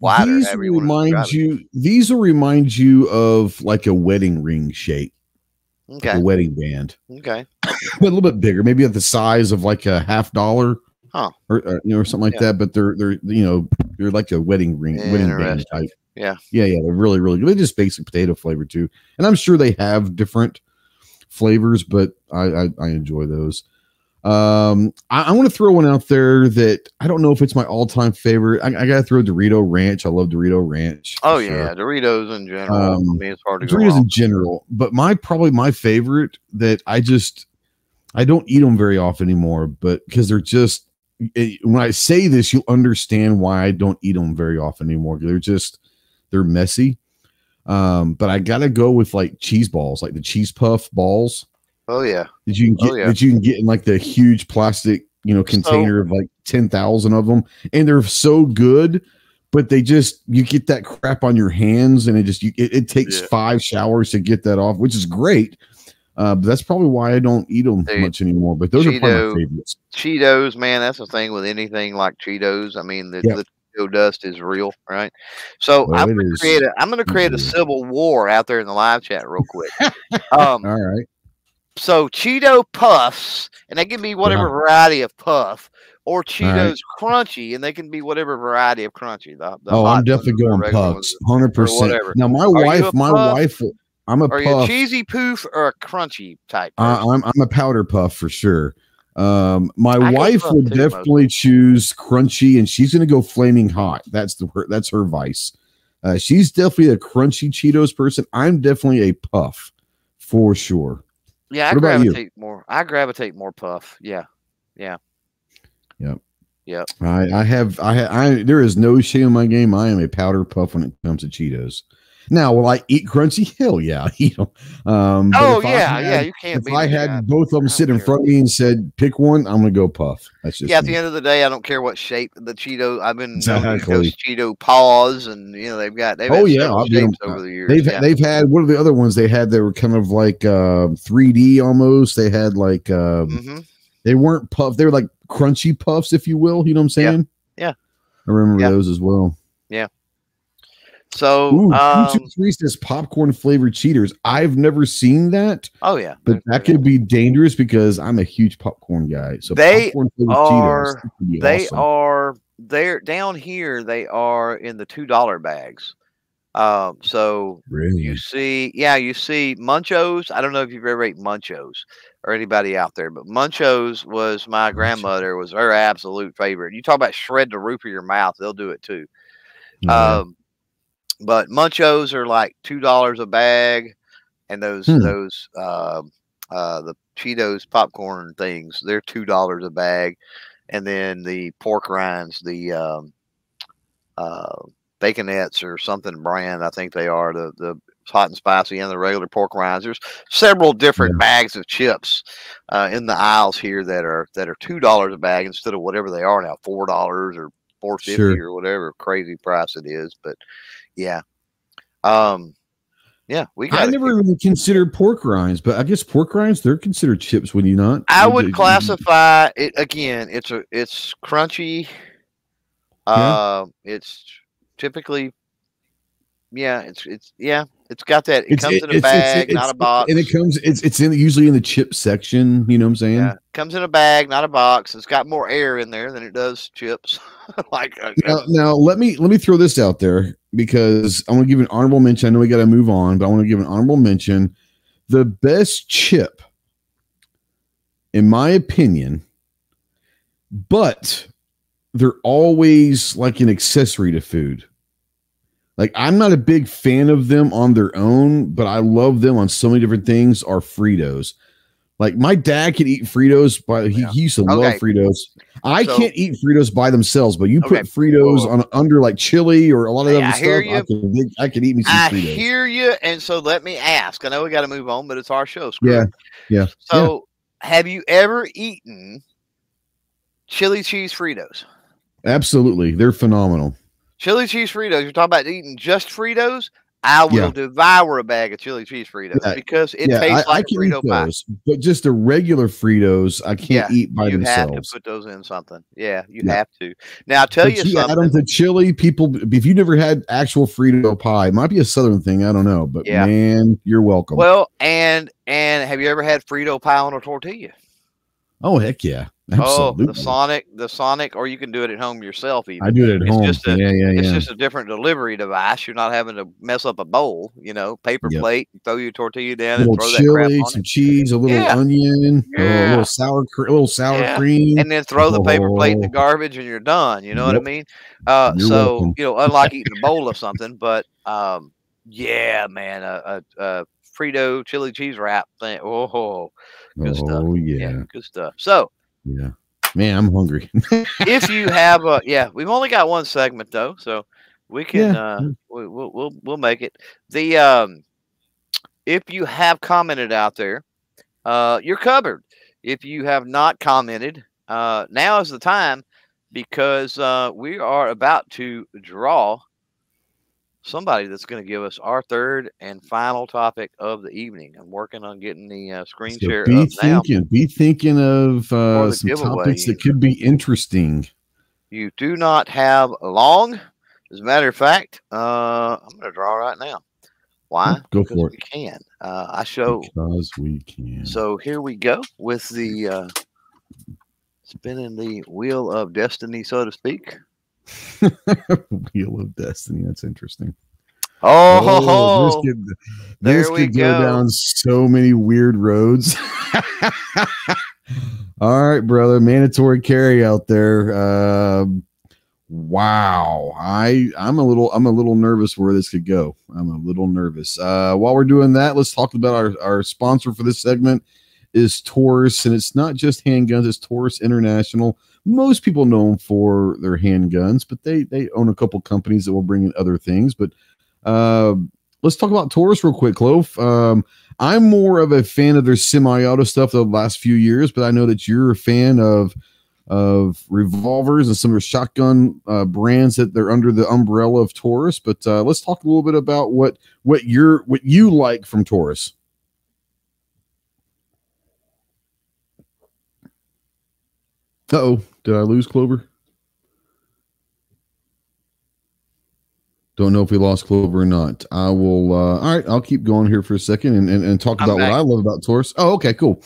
wider. These remind you. These will remind you of like a wedding ring shape. Okay. Like a wedding band. Okay. a little bit bigger, maybe at the size of like a half dollar huh? Or uh, you know, or something like yeah. that. But they're they're you know they're like a wedding ring, wedding band type. Yeah, yeah, yeah. They're really really good. They're just basic potato flavor too, and I'm sure they have different flavors, but I I, I enjoy those. Um, I, I want to throw one out there that I don't know if it's my all-time favorite. I, I gotta throw Dorito Ranch. I love Dorito Ranch. Oh yeah, Doritos in general. Um, I mean, it's hard to Doritos in general, but my probably my favorite that I just I don't eat them very often anymore, but because they're just when I say this, you'll understand why I don't eat them very often anymore. They're just they're messy. Um, but I gotta go with like cheese balls, like the cheese puff balls. Oh yeah. That you can get oh, yeah. that you can get in like the huge plastic, you know, container so, of like ten thousand of them, and they're so good. But they just you get that crap on your hands, and it just you, it, it takes yeah. five showers to get that off, which is great. Uh, but that's probably why I don't eat them Dude, much anymore. But those Cheeto, are probably my favorites. Cheetos, man, that's the thing with anything like Cheetos. I mean, the, the Cheeto dust is real, right? So well, I'm going to create a I'm to create a civil war out there in the live chat real quick. Um, All right. So Cheeto puffs, and they can be whatever yeah. variety of puff, or Cheetos right. crunchy, and they can be whatever variety of crunchy. The, the oh, I'm definitely going puffs, hundred percent. Now my Are wife, my puff? wife, I'm a. Are puff. you a cheesy poof or a crunchy type? Uh, I'm I'm a powder puff for sure. Um, my I wife would definitely mostly. choose crunchy, and she's going to go flaming hot. That's the that's her vice. Uh, she's definitely a crunchy Cheetos person. I'm definitely a puff for sure. Yeah, what I gravitate more. I gravitate more puff. Yeah, yeah. Yep. Yep. I, I have I I there is no shame in my game. I am a powder puff when it comes to Cheetos. Now, will I eat crunchy? Hell yeah, you know. Um, oh yeah, had, yeah. You can't. If I had both of them sit in front of me and said, "Pick one," I'm gonna go puff. That's just yeah. At me. the end of the day, I don't care what shape the Cheeto. I've been exactly. Cheeto paws, and you know they've got. They've oh yeah, shapes over the years. They've yeah. they've had what are the other ones they had? They were kind of like uh, 3D almost. They had like um, mm-hmm. they weren't puff. They were like crunchy puffs, if you will. You know what I'm saying? Yeah. yeah. I remember yeah. those as well. So, Ooh, um, Reese's popcorn flavored cheaters. I've never seen that. Oh yeah, but that could be dangerous because I'm a huge popcorn guy. So they are. They awesome. are. They're down here. They are in the two dollar bags. Um, so really? you see, yeah, you see Munchos. I don't know if you've ever ate Munchos or anybody out there, but Munchos was my grandmother was her absolute favorite. You talk about shred the roof of your mouth, they'll do it too. Um, but Munchos are like two dollars a bag, and those hmm. those uh, uh, the Cheetos popcorn things they're two dollars a bag, and then the pork rinds, the um, uh, Baken-ets or something brand, I think they are the the hot and spicy and the regular pork rinds. There's several different bags of chips uh, in the aisles here that are that are two dollars a bag instead of whatever they are now, four dollars or four fifty sure. or whatever crazy price it is. But yeah. Um, yeah, we. I never even considered pork rinds, but I guess pork rinds they're considered chips. Would you not? I would classify it again. It's a it's crunchy. Yeah. Uh, it's typically, yeah, it's it's yeah, it's got that. It it's, comes in a bag, it's, not a box. And it comes. It's it's in usually in the chip section. You know what I'm saying? Yeah, comes in a bag, not a box. It's got more air in there than it does chips. like uh, now, now, let me let me throw this out there because I want to give an honorable mention. I know we got to move on, but I want to give an honorable mention. The best chip, in my opinion, but they're always like an accessory to food. Like I'm not a big fan of them on their own, but I love them on so many different things. Are Fritos? Like my dad can eat Fritos, but he, yeah. he used to okay. love Fritos. I so, can't eat Fritos by themselves, but you okay. put Fritos on under like chili or a lot of other stuff. I can, I can eat me some I Fritos. hear you, and so let me ask. I know we got to move on, but it's our show. Screw yeah, yeah. So, yeah. have you ever eaten chili cheese Fritos? Absolutely, they're phenomenal. Chili cheese Fritos. You're talking about eating just Fritos. I will yeah. devour a bag of chili cheese Fritos yeah. because it yeah, tastes I, like I Frito those, pie. But just the regular Fritos, I can't eat by you themselves. You have to put those in something. Yeah, you have to. Now, I'll tell but you, you something. Them to chili. People, if you never had actual Frito pie, it might be a Southern thing. I don't know, but man, you're welcome. Well, and and have you ever had Frito pie on a tortilla? Oh heck yeah! Absolutely. Oh, the Sonic, the Sonic, or you can do it at home yourself. Even. I do it at it's home. Just a, yeah, yeah, It's yeah. just a different delivery device. You're not having to mess up a bowl. You know, paper yep. plate, throw your tortilla down, and throw chili, that crap some cheese, a little yeah. onion, yeah. a little sour, a little sour yeah. cream, and then throw the paper plate in the Oh. garbage, and you're done. You know Yep. what I mean? Uh, so welcome. you know, unlike eating a bowl of something, but um, yeah, man, a, a, a Frito chili cheese wrap thing. Oh, good stuff. Oh yeah, yeah, good stuff. So yeah. Man, I'm hungry. if you have a yeah, we've only got one segment though, so we can Yeah. uh we, we'll we'll we'll make it. The um if you have commented out there, uh you're covered. If you have not commented, uh now is the time because uh we are about to draw somebody that's going to give us our third and final topic of the evening. I'm working on getting the uh, screen So share be up now. thinking, be thinking of uh, some giveaway. topics that could be interesting. You do not have long. As a matter of fact, uh, I'm going to draw right now. Why? Go Because for it. we can. Uh, I show. Because we can. So here we go with the uh, spinning the wheel of destiny, so to speak. Wheel of Destiny. That's interesting. Oh, ho, ho. this could, this could go. go. down so many weird roads. All right, brother. Mandatory carry out there. Um wow. I I'm a little I'm a little nervous where this could go. I'm a little nervous. Uh, while we're doing that, let's talk about our, our sponsor for this segment is Taurus, and it's not just handguns, it's Taurus International. Most people know them for their handguns, but they they own a couple companies that will bring in other things. But uh, let's talk about Taurus real quick, Clove. Um, I'm more of a fan of their semi-auto stuff the last few years, but I know that you're a fan of of revolvers and some of the shotgun uh, brands that they're under the umbrella of Taurus. But uh, let's talk a little bit about what what you're what you like from Taurus. Oh, did I lose Clover? Don't know if we lost Clover or not. I will. Uh, all right, I'll keep going here for a second and, and, and talk I'm about back. what I love about Taurus. Oh, okay, cool.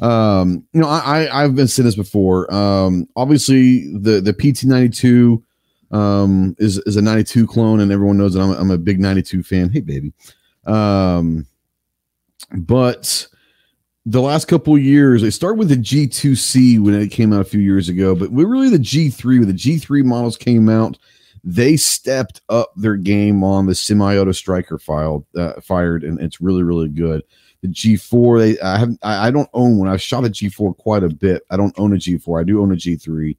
Um, you know, I, I I've been saying this before. Um, obviously the the PT ninety two um is is a ninety two clone, and everyone knows that I'm a, I'm a big ninety two fan. Hey, baby. Um, but the last couple years, they started with the G2C when it came out a few years ago, but we really the G3 when the G3 models came out, they stepped up their game on the semi-auto striker file uh, fired, and it's really really good. The G4, they I have I, I don't own one. I've shot a G4 quite a bit. I don't own a G4. I do own a G3,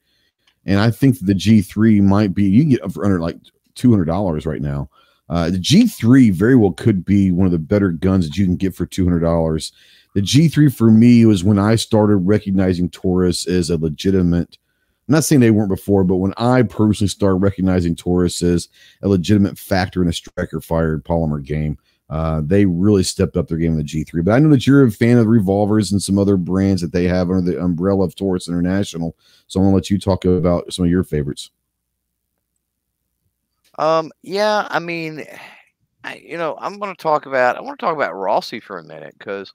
and I think the G3 might be you can get for under like two hundred dollars right now. Uh, the G3 very well could be one of the better guns that you can get for two hundred dollars. The G3 for me was when I started recognizing Taurus as a legitimate. I'm not saying they weren't before, but when I personally started recognizing Taurus as a legitimate factor in a striker fired polymer game, uh, they really stepped up their game in the G3. But I know that you're a fan of revolvers and some other brands that they have under the umbrella of Taurus International. So I'm gonna let you talk about some of your favorites. Um, yeah, I mean, I, you know, I'm going to talk about. I want to talk about Rossi for a minute because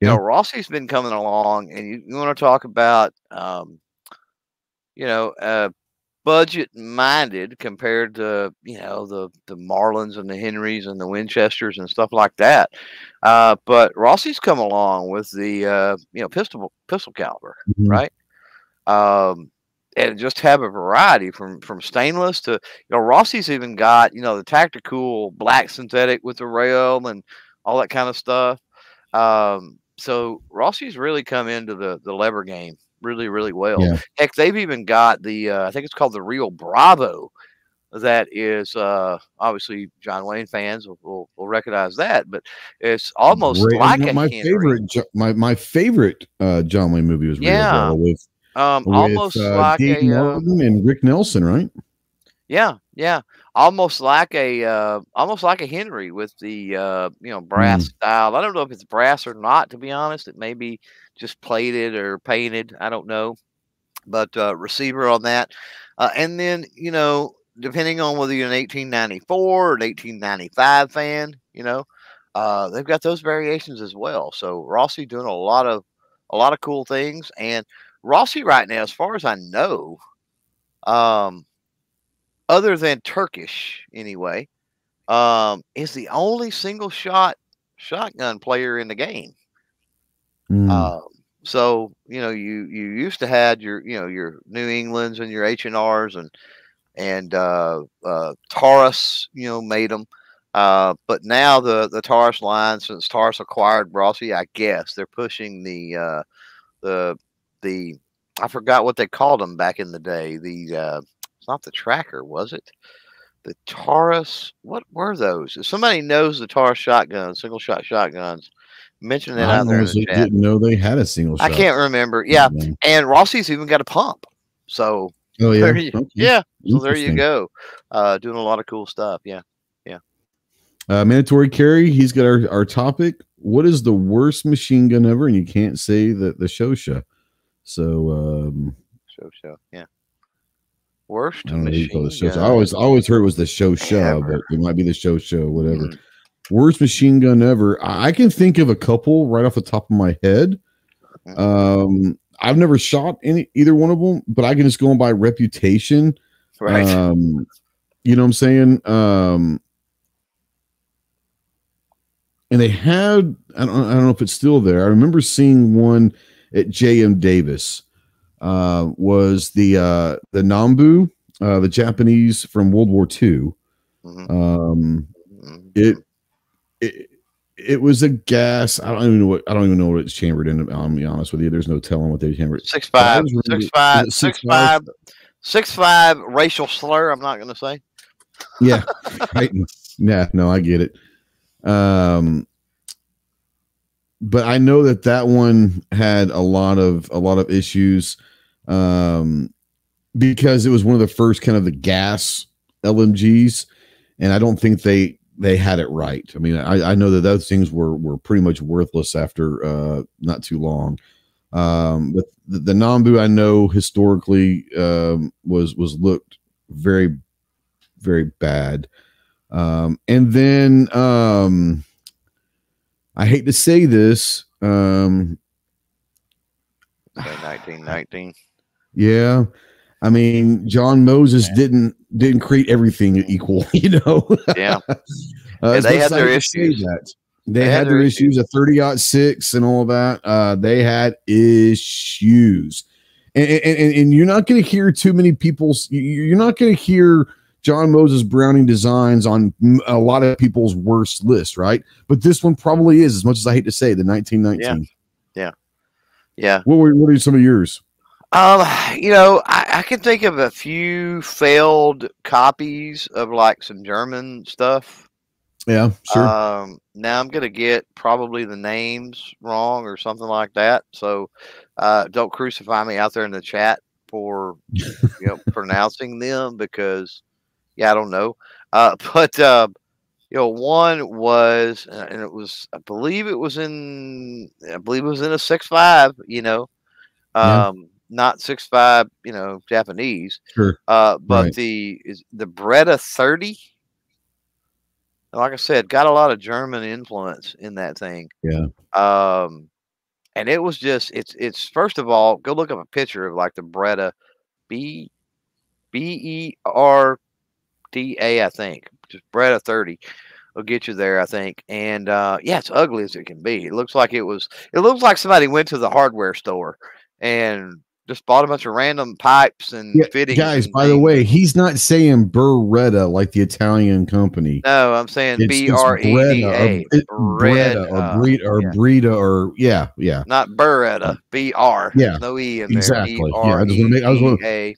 you know Rossi's been coming along, and you, you want to talk about, um, you know, uh, budget minded compared to you know the the Marlins and the Henrys and the Winchesters and stuff like that. Uh, but Rossi's come along with the uh, you know pistol pistol caliber, Mhm. right? Um, and just have a variety from from stainless to you know Rossi's even got you know the tactical black synthetic with the rail and all that kind of stuff. Um, so Rossi's really come into the the lever game really really well. Yeah. Heck, they've even got the uh, I think it's called the Rio Bravo. That is uh, obviously John Wayne fans will, will, will recognize that, but it's almost like my, a my Henry. favorite my my favorite uh, John Wayne movie was Rio Yeah. Bravo with um, with almost uh, like Dave a uh, and Rick Nelson, right? Yeah, yeah, almost like a uh, almost like a Henry with the uh, you know brass Mm. style. I don't know if it's brass or not. To be honest, it may be just plated or painted. I don't know, but uh, receiver on that, uh, and then you know depending on whether you're an 1894 or an 1895 fan, you know uh, they've got those variations as well. So Rossi doing a lot of a lot of cool things and. Rossi right now, as far as I know, um, other than Turkish anyway, um, is the only single shot shotgun player in the game. Mm. Um, so you know, you you used to had your you know your New Englands and your H and R's and and uh, uh, Taurus, you know, made them. Uh, but now the the Taurus line, since Taurus acquired Rossi, I guess they're pushing the uh, the the I forgot what they called them back in the day. The uh, it's not the tracker, was it? The Taurus. What were those? If somebody knows the Taurus shotguns, single shot shotguns, mention that I out there. In the chat. Didn't know they had a single. I can't remember. Yeah, and Rossi's even got a pump. So oh yeah, you, okay. yeah. So there you go. Uh, doing a lot of cool stuff. Yeah, yeah. Uh, mandatory carry. He's got our our topic. What is the worst machine gun ever? And you can't say that the Chauchat. So um, Chauchat, yeah. Worst I machine gun. I always I always heard it was the Chauchat, but it might be the show show, whatever. Mm. Worst machine gun ever. I can think of a couple right off the top of my head. Mm-hmm. Um, I've never shot any either one of them, but I can just go on by reputation. Right. Um, you know what I'm saying? Um, and they had I don't I don't know if it's still there. I remember seeing one at JM Davis. Uh, was the uh, the Nambu, uh, the Japanese from World War II. Mm-hmm. Um, mm-hmm. it it it was a gas. I don't even know what I don't even know what it's chambered in. I'll be honest with you. There's no telling what they chambered. Six five, really, six five, six, six five, five, six five. Racial slur. I'm not going to say. Yeah, right. Yeah, no, I get it. Um, but I know that that one had a lot of a lot of issues, um, because it was one of the first kind of the gas LMGs, and I don't think they they had it right. I mean, I, I know that those things were were pretty much worthless after uh, not too long. Um, but the, the Nambu I know historically um, was was looked very very bad. Um, and then um, I hate to say this. Um, 1919. Yeah. I mean, John Moses didn't didn't create everything equal, you know. yeah. uh, yeah they had their issues. That. They, they had, had, their, issues, issues, a 30 six and all that. Uh, they had issues. And, and, and you're not going to hear too many people's, you're not going to hear John Moses Browning designs on a lot of people's worst list, right? But this one probably is, as much as I hate to say, the 1919. Yeah. Yeah. yeah. What were, what are some of yours? Um, you know, I, I, can think of a few failed copies of like some German stuff. Yeah, sure. Um, now I'm gonna get probably the names wrong or something like that. So, uh, don't crucify me out there in the chat for you know pronouncing them because, yeah, I don't know. Uh, but uh, you know, one was, uh, and it was, I believe it was in, I believe it was in a six five. You know, um. Yeah not six five, you know, Japanese. Sure. Uh, but right. the is the Beretta thirty. Like I said, got a lot of German influence in that thing. Yeah. Um, and it was just it's it's first of all, go look up a picture of like the Beretta B B E R D A, I think. Just Beretta thirty will get you there, I think. And uh, yeah, it's ugly as it can be. It looks like it was. It looks like somebody went to the hardware store and just bought a bunch of random pipes and yeah, fittings. Guys, by the way, he's not saying Beretta like the Italian company. No, I'm saying B R E D A. Beretta or Brita or yeah. Brita or yeah, yeah. Not Beretta. B R. Yeah. No E in there. Exactly. Yeah. I just want to make. I was want to.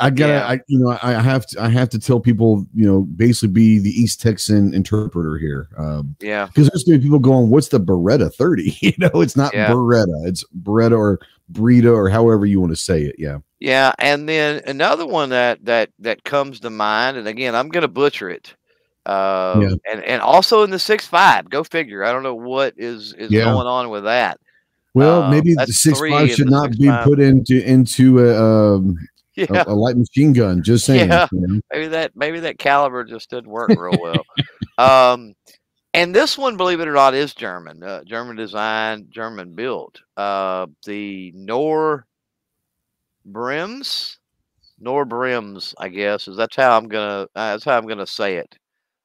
I gotta, yeah. I you know, I have to, I have to tell people, you know, basically be the East Texan interpreter here. Um, yeah, because there's gonna be people going, "What's the Beretta 30?" You know, it's not yeah. Beretta, it's Beretta or Brita or however you want to say it. Yeah, yeah, and then another one that that that comes to mind, and again, I'm gonna butcher it. Uh, yeah. and and also in the six five, go figure. I don't know what is is yeah. going on with that. Well, uh, maybe the six five should not be put into into a, um, yeah. a, a, light machine gun. Just saying. Yeah. You know? Maybe that maybe that caliber just didn't work real well. um, and this one, believe it or not, is German. Uh, German designed, German built. Uh, the Nor Brims, Nor Brims, I guess is that's how I'm gonna uh, that's how I'm gonna say it.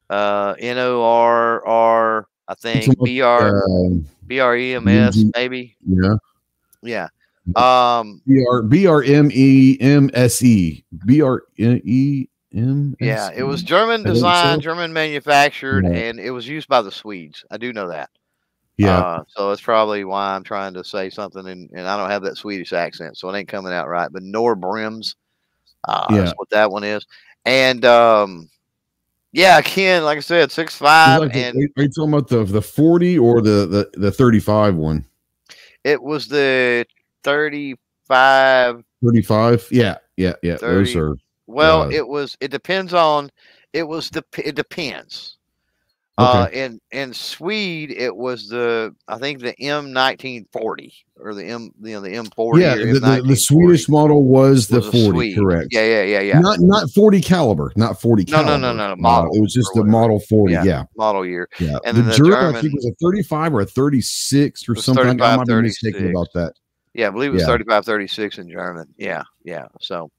Uh, N O R R, I think B R Um, B R E M S maybe. yeah. Yeah. Um. B R B R M E M S E B R E M. Yeah, it was German designed, German manufactured, and it was used by the Swedes. I do know that. Yeah. Uh, so that's probably why I'm trying to say something, and, and I don't have that Swedish accent, so it ain't coming out right. But Nor Brims, uh, Yeah. that's what that one is. And um, yeah, again, like I said, six five, like the- and are you talking about the the forty or the the the thirty five one? it was the thirty five. Thirty five. Yeah. Yeah. Yeah. Those are. Well, Uh, it was. It depends on. It was the. It depends. Uh, in in Swede, it was the I think the M nineteen forty or the M you know the M forty. Yeah. The, the, the Swedish model was the forty. Correct. Yeah, yeah, yeah, yeah. Not not forty caliber. Not forty. No, no, caliber. no, no, Uh, model it was just the model forty. Yeah. Yeah. Model year. Yeah. And the, the German, I German- think, was a 35 or a 36 or something. I 35, might be mistaken about that. Yeah, I believe it was Yeah. 35, 36 in German. Yeah, yeah. So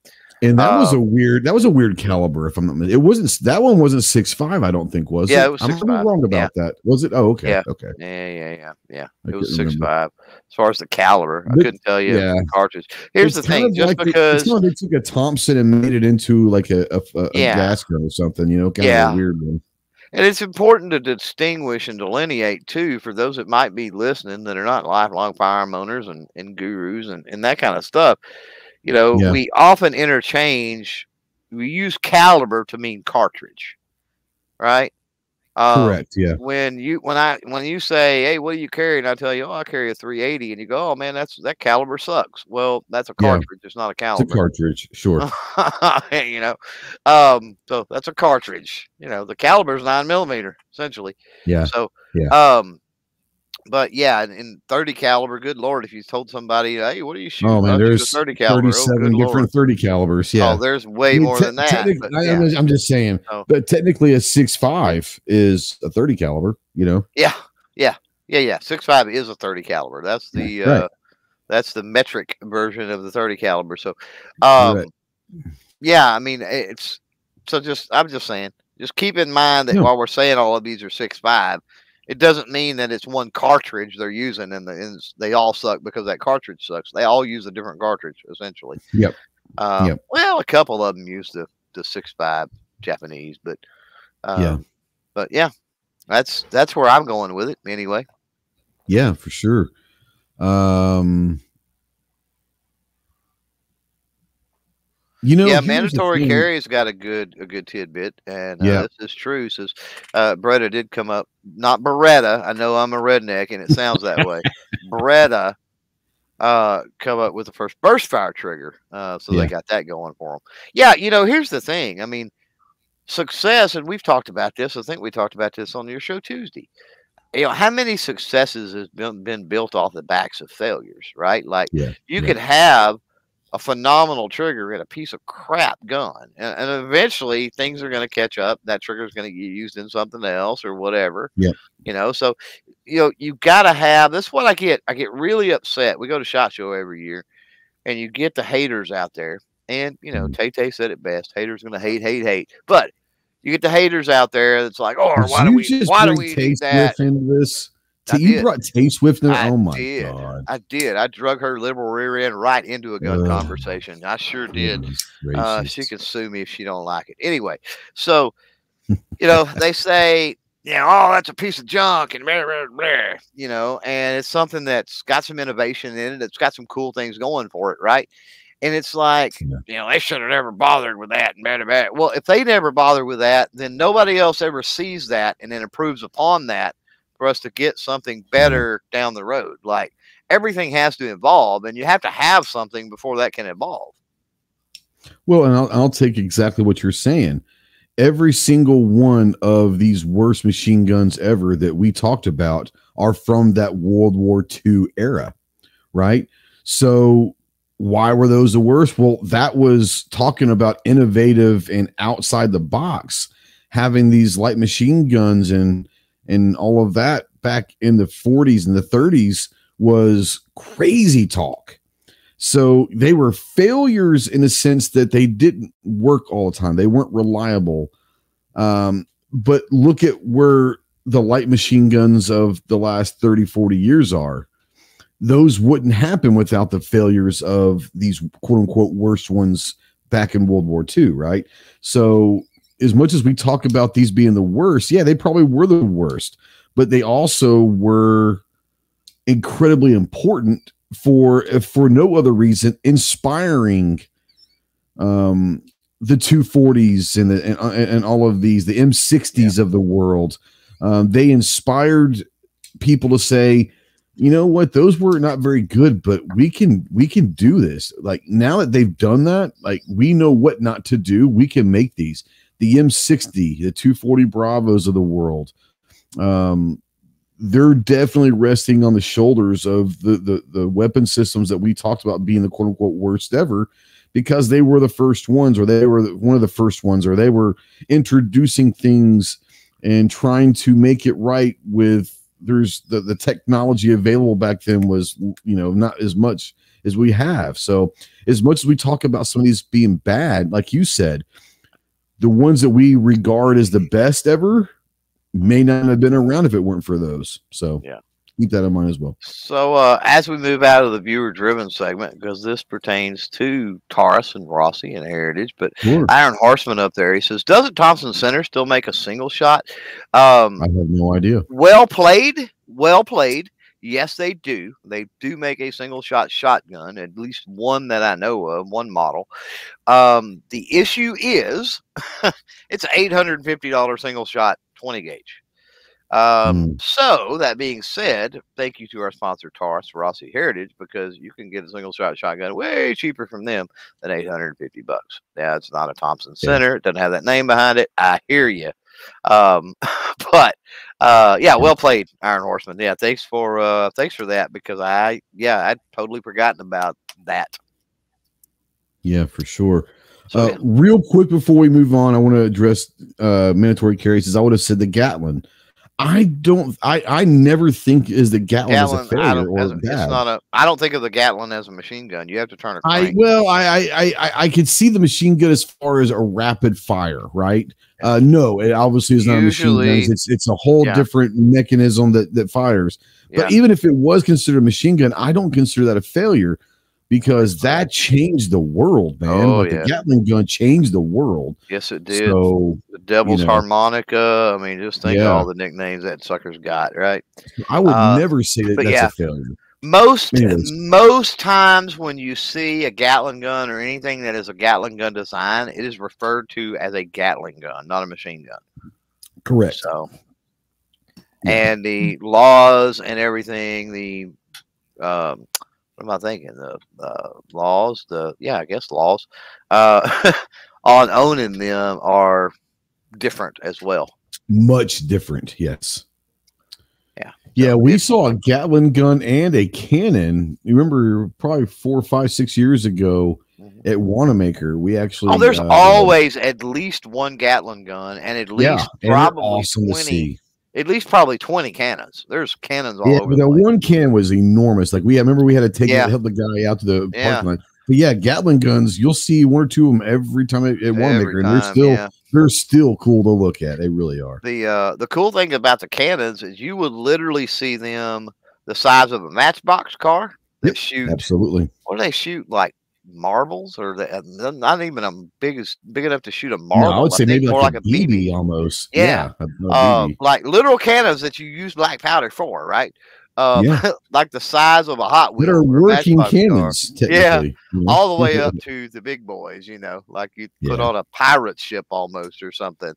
And that was Uh, a weird. That was a weird caliber. If I'm not, it wasn't. That one wasn't six five. I don't think was. Yeah, it, it was I'm 6'5", wrong about that. Was it? Oh, okay. Yeah. Okay. yeah, yeah, yeah, yeah. I It was couldn't six remember. five. As far as the caliber, I couldn't tell you yeah. the cartridge. Here's It's the thing, just like because it's they took a Thompson and made it into like a a, a, a Yeah. gas gun or something. You know, kind Yeah. of a weird one. And it's important to distinguish and delineate too for those that might be listening that are not lifelong firearm owners and, and gurus and, and that kind of stuff. You know, Yeah. we often interchange, we use caliber to mean cartridge, right? Um, Correct. Yeah. When you when I when you say, "Hey, what do you carry?" and I tell you, "Oh, I carry a 380," and you go, "Oh man, that's that caliber sucks." Well, that's a Yeah. cartridge. It's not a caliber. It's a cartridge. Sure. you know, um, so that's a cartridge. You know, the caliber is nine millimeter essentially. Yeah. So, Yeah. um, but yeah, in, 30 caliber, good lord, if you told somebody, hey, what are you shooting? Oh man, "I shoot a there's 30 caliber. Oh, 37 good different lord. 30 calibers. Yeah. Oh, there's way I mean, more than that. but I, am I'm just saying, Oh. but technically a six five is a 30 caliber, you know? yeah, yeah, yeah, yeah. Six five is a 30 caliber. That's the Right. uh, that's the metric version of the 30 caliber. So, um, Right. yeah, I mean, it's so just I'm just saying, just keep in mind that while we're saying all of these are six five, it doesn't mean that it's one cartridge they're using and, the, and they all suck because that cartridge sucks. They all use a different cartridge essentially. Yep. Um, Yep. Well, a couple of them use the the six five Japanese, but um, Yeah. but yeah, that's that's where I'm going with it anyway. Yeah, for sure. Um, you know, yeah, mandatory carry's got a good a good tidbit, and uh, Yeah. this is true. Says uh, Beretta did come up, not Beretta. I know I'm a redneck, and it sounds that way. Beretta uh, come up with the first burst fire trigger, uh, so Yeah. they got that going for them. Yeah, you know, here's the thing. I mean, success, and we've talked about this. I think we talked about this on your show Tuesday. You know, how many successes has been, been built off the backs of failures, right? Like Yeah, you yeah. could have a phenomenal trigger and a piece of crap gun, and, and eventually things are going to catch up. That trigger is going to get used in something else or whatever. Yeah. You know, so you know you got to have. That's what I get. I get really upset. We go to Shot Show every year, and you get the haters out there. And you know, Mhm. Tay Tay said it best. Haters going to hate, hate, hate. But you get the haters out there that's like, oh, Did why do we? Why do we need that? Into this? T- you brought Tay Swift into I Oh my did. god! I did. I drug her liberal rear end right into a gun Ugh. conversation. I sure did. Uh, she can sue me if she don't like it. Anyway, so you know they say, you know, oh, that's a piece of junk and blah, blah, blah, you know, and it's something that's got some innovation in it. It's got some cool things going for it, right? And it's like, Yeah. you know, they should have never bothered with that and blah, blah, blah. Well, if they never bother with that, then nobody else ever sees that and then improves upon that for us to get something better down the road. Like everything has to evolve, and you have to have something before that can evolve. Well, and I'll, I'll take exactly what you're saying. Every single one of these worst machine guns ever that we talked about are from that World War II era, right? So, why were those the worst? Well, that was talking about innovative and outside the box, having these light machine guns and and all of that back in the 40s and the 30s was crazy talk. So they were failures in the sense that they didn't work all the time. They weren't reliable. Um, but look at where the light machine guns of the last 30, 40 years are. Those wouldn't happen without the failures of these quote unquote worst ones back in World War II, right? So, as much as we talk about these being the worst, yeah, they probably were the worst, but they also were incredibly important for for no other reason inspiring um the 240s and the and, and all of these the m60s yeah. of the world. Um, they inspired people to say you know what? Those were not very good but we can we can do this. Like now that they've done that like we know what not to do. We can make these the m60 the 240 bravos of the world um they're definitely resting on the shoulders of the, the the weapon systems that we talked about being the quote unquote worst ever because they were the first ones or they were one of the first ones or they were introducing things and trying to make it right with there's the, the technology available back then was you know not as much as we have. So as much as we talk about some of these being bad like you said the ones that we regard as the best ever may not have been around if it weren't for those. So yeah, keep that in mind as well. So uh, as we move out of the viewer driven segment, because this pertains to Taurus and Rossi and Heritage, but sure. Iron Horseman up there, he says, doesn't Thompson Center still make a single shot? Um, I have no idea. Well played, well played. Yes, they do. They do make a single shot shotgun, at least one that I know of, one model. Um, the issue is it's $850 single shot 20 gauge. Um, mm. So that being said, thank you to our sponsor Taurus Rossi Heritage because you can get a single shot shotgun way cheaper from them than 850 bucks. Yeah, it's not a Thompson Center. It doesn't have that name behind it. I hear you. Um, but uh, yeah, well played, Iron Horseman. Yeah, thanks for uh, thanks for that because I yeah I'd totally forgotten about that. Yeah, for sure. So, uh, yeah. Real quick before we move on, I want to address uh, Mandatory Carry's. As I would have said the Gatling. I don't. I I never think is the Gatling, Gatling as a failure or a, bad. It's not a. I don't think of the Gatling as a machine gun. You have to turn it. I well, I I I I could see the machine gun as far as a rapid fire, right? Uh, no, it obviously is not Usually, a machine gun. It's it's a whole yeah. different mechanism that that fires. But yeah. even if it was considered a machine gun, I don't consider that a failure because that changed the world, man. Oh, like yeah. the Gatling gun changed the world. Yes, it did. So, the Devil's you know, Harmonica. I mean, just think yeah. of all the nicknames that sucker's got, right? I would uh, never say that that's yeah. a failure. Most Anyways. most times when you see a Gatling gun or anything that is a Gatling gun design, it is referred to as a Gatling gun, not a machine gun. Correct. So, and the laws and everything, the um, what am I thinking? The uh, laws, the yeah, I guess laws uh, on owning them are different as well. Much different, yes. Yeah. Yeah, we saw a Gatling gun and a cannon. You remember probably four, five, six years ago mm-hmm. at Wanenmacher. We actually Oh, there's uh, always at least one Gatling gun and at least yeah, probably awesome 20 at least probably 20 cannons. There's cannons all yeah, over. The one can was enormous. Like we I remember we had to take yeah. help the guy out to the yeah. parking lot. But yeah, Gatling guns, you'll see one or two of them every time at, at Wanenmacher, and they're still yeah. they're still cool to look at. They really are. The uh the cool thing about the cannons is you would literally see them the size of a matchbox car that yep, shoot absolutely. What do they shoot like marbles or the, uh, not even a big as big enough to shoot a marble. No, I would say I maybe more like, like a BB, BB almost. Yeah, yeah uh, like literal cannons that you use black powder for, right? Um, yeah. like the size of a Hot Wheel. That are working cannons, yeah, you know? all the way up to the big boys. You know, like you put yeah. on a pirate ship almost or something.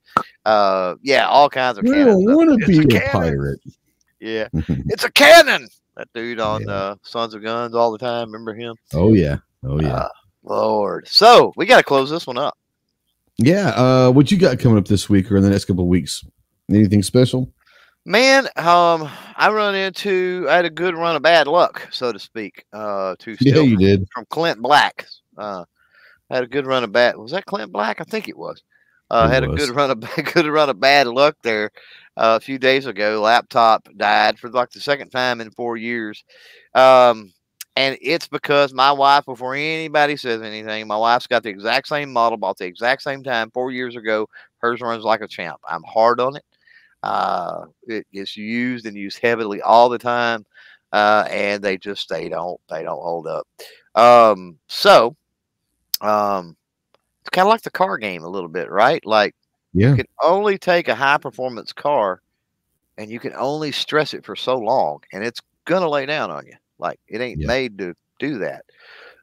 Uh, yeah, all kinds of I cannons. want to be a, a pirate. Yeah, it's a cannon. That dude on yeah. uh, Sons of Guns all the time. Remember him? Oh yeah. Oh yeah. Uh, Lord. So we got to close this one up. Yeah. Uh, what you got coming up this week or in the next couple of weeks? Anything special? Man, um, I run into I had a good run of bad luck, so to speak. Uh, to yeah, you did from Clint Black. Uh, I had a good run of bad. Was that Clint Black? I think it was. Uh, it had was. a good run of good run of bad luck there. Uh, a few days ago, laptop died for like the second time in four years. Um, And it's because my wife, before anybody says anything, my wife's got the exact same model, bought the exact same time four years ago. Hers runs like a champ. I'm hard on it. Uh, it gets used and used heavily all the time, uh, and they just they don't they don't hold up. Um, so, um, it's kind of like the car game a little bit, right? Like, yeah, you can only take a high performance car, and you can only stress it for so long, and it's gonna lay down on you. Like it ain't yeah. made to do that.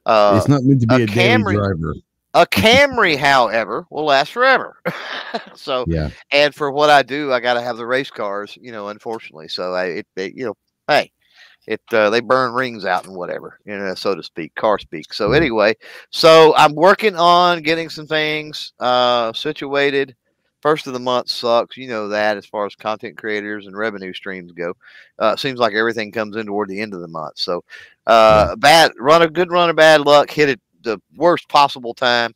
Uh, it's not meant to be a, a Camry, driver. A Camry, however, will last forever. so yeah, and for what I do, I got to have the race cars. You know, unfortunately, so I it, it you know, hey, it uh, they burn rings out and whatever, you know, so to speak, car speak. So anyway, so I'm working on getting some things uh, situated first of the month sucks. You know that as far as content creators and revenue streams go. Uh, seems like everything comes in toward the end of the month. So uh, bad run a good run of bad luck, hit it the worst possible time.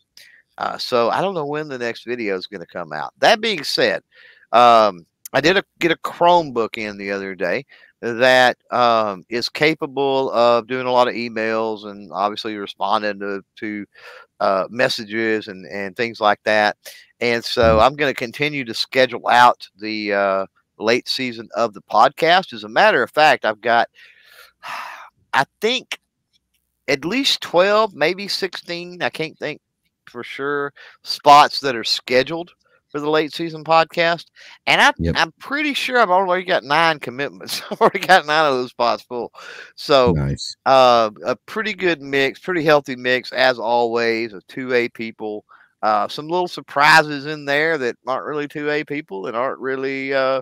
Uh, so I don't know when the next video is going to come out. That being said, um, I did a, get a Chromebook in the other day that um, is capable of doing a lot of emails and obviously responding to, to uh, messages and, and things like that. And so. I'm going to continue to schedule out the uh, late season of the podcast. As a matter of fact, I've got, I think, at least 12, maybe 16. I can't think for sure spots that are scheduled for the late season podcast. And I, yep. I'm pretty sure I've already got nine commitments. I've already got nine of those spots full. So, nice. uh, a pretty good mix, pretty healthy mix, as always, of 2A people. Uh, some little surprises in there that aren't really 2A people and aren't really uh,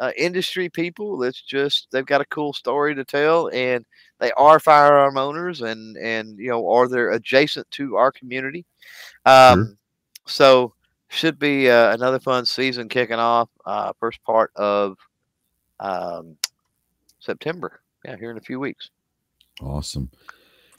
uh, industry people. That's just they've got a cool story to tell, and they are firearm owners, and and you know, are they're adjacent to our community. Um, sure. So should be uh, another fun season kicking off. Uh, first part of um, September. Yeah, here in a few weeks. Awesome.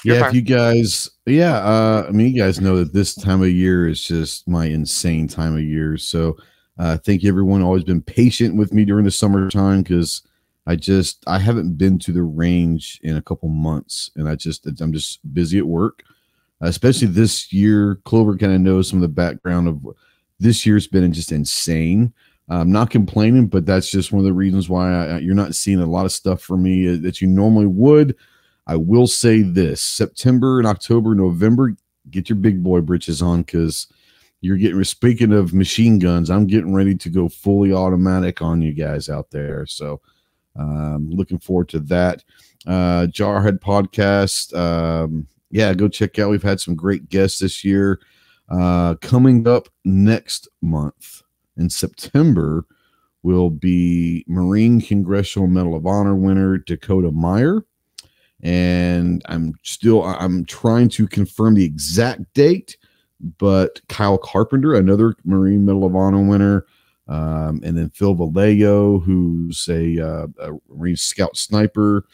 Your yeah, turn. if you guys, yeah, uh, I mean, you guys know that this time of year is just my insane time of year. So, uh, thank you, everyone. Always been patient with me during the summertime because I just I haven't been to the range in a couple months, and I just I'm just busy at work. especially this year, Clover kind of knows some of the background of this year's been just insane. I'm not complaining, but that's just one of the reasons why I, you're not seeing a lot of stuff from me uh, that you normally would. I will say this September and October, November, get your big boy britches on because you're getting, speaking of machine guns, I'm getting ready to go fully automatic on you guys out there. So, um, looking forward to that. Uh, Jarhead podcast. Um, yeah, go check out. We've had some great guests this year. Uh, coming up next month in September will be Marine Congressional Medal of Honor winner Dakota Meyer. And I'm still I'm trying to confirm the exact date, but Kyle Carpenter, another Marine Medal of Honor winner, um, and then Phil Vallejo, who's a, uh, a Marine Scout sniper.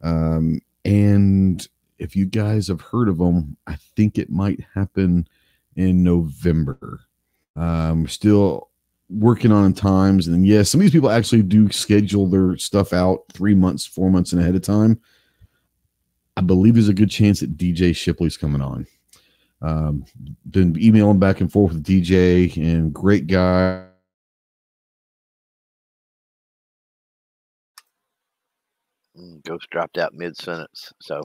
Um, and if you guys have heard of them, I think it might happen in November. Um, still working on times, and yes, some of these people actually do schedule their stuff out three months, four months in ahead of time. I believe there's a good chance that DJ Shipley's coming on. Um, been emailing back and forth with DJ, and great guy. Mm, Ghost dropped out mid sentence, so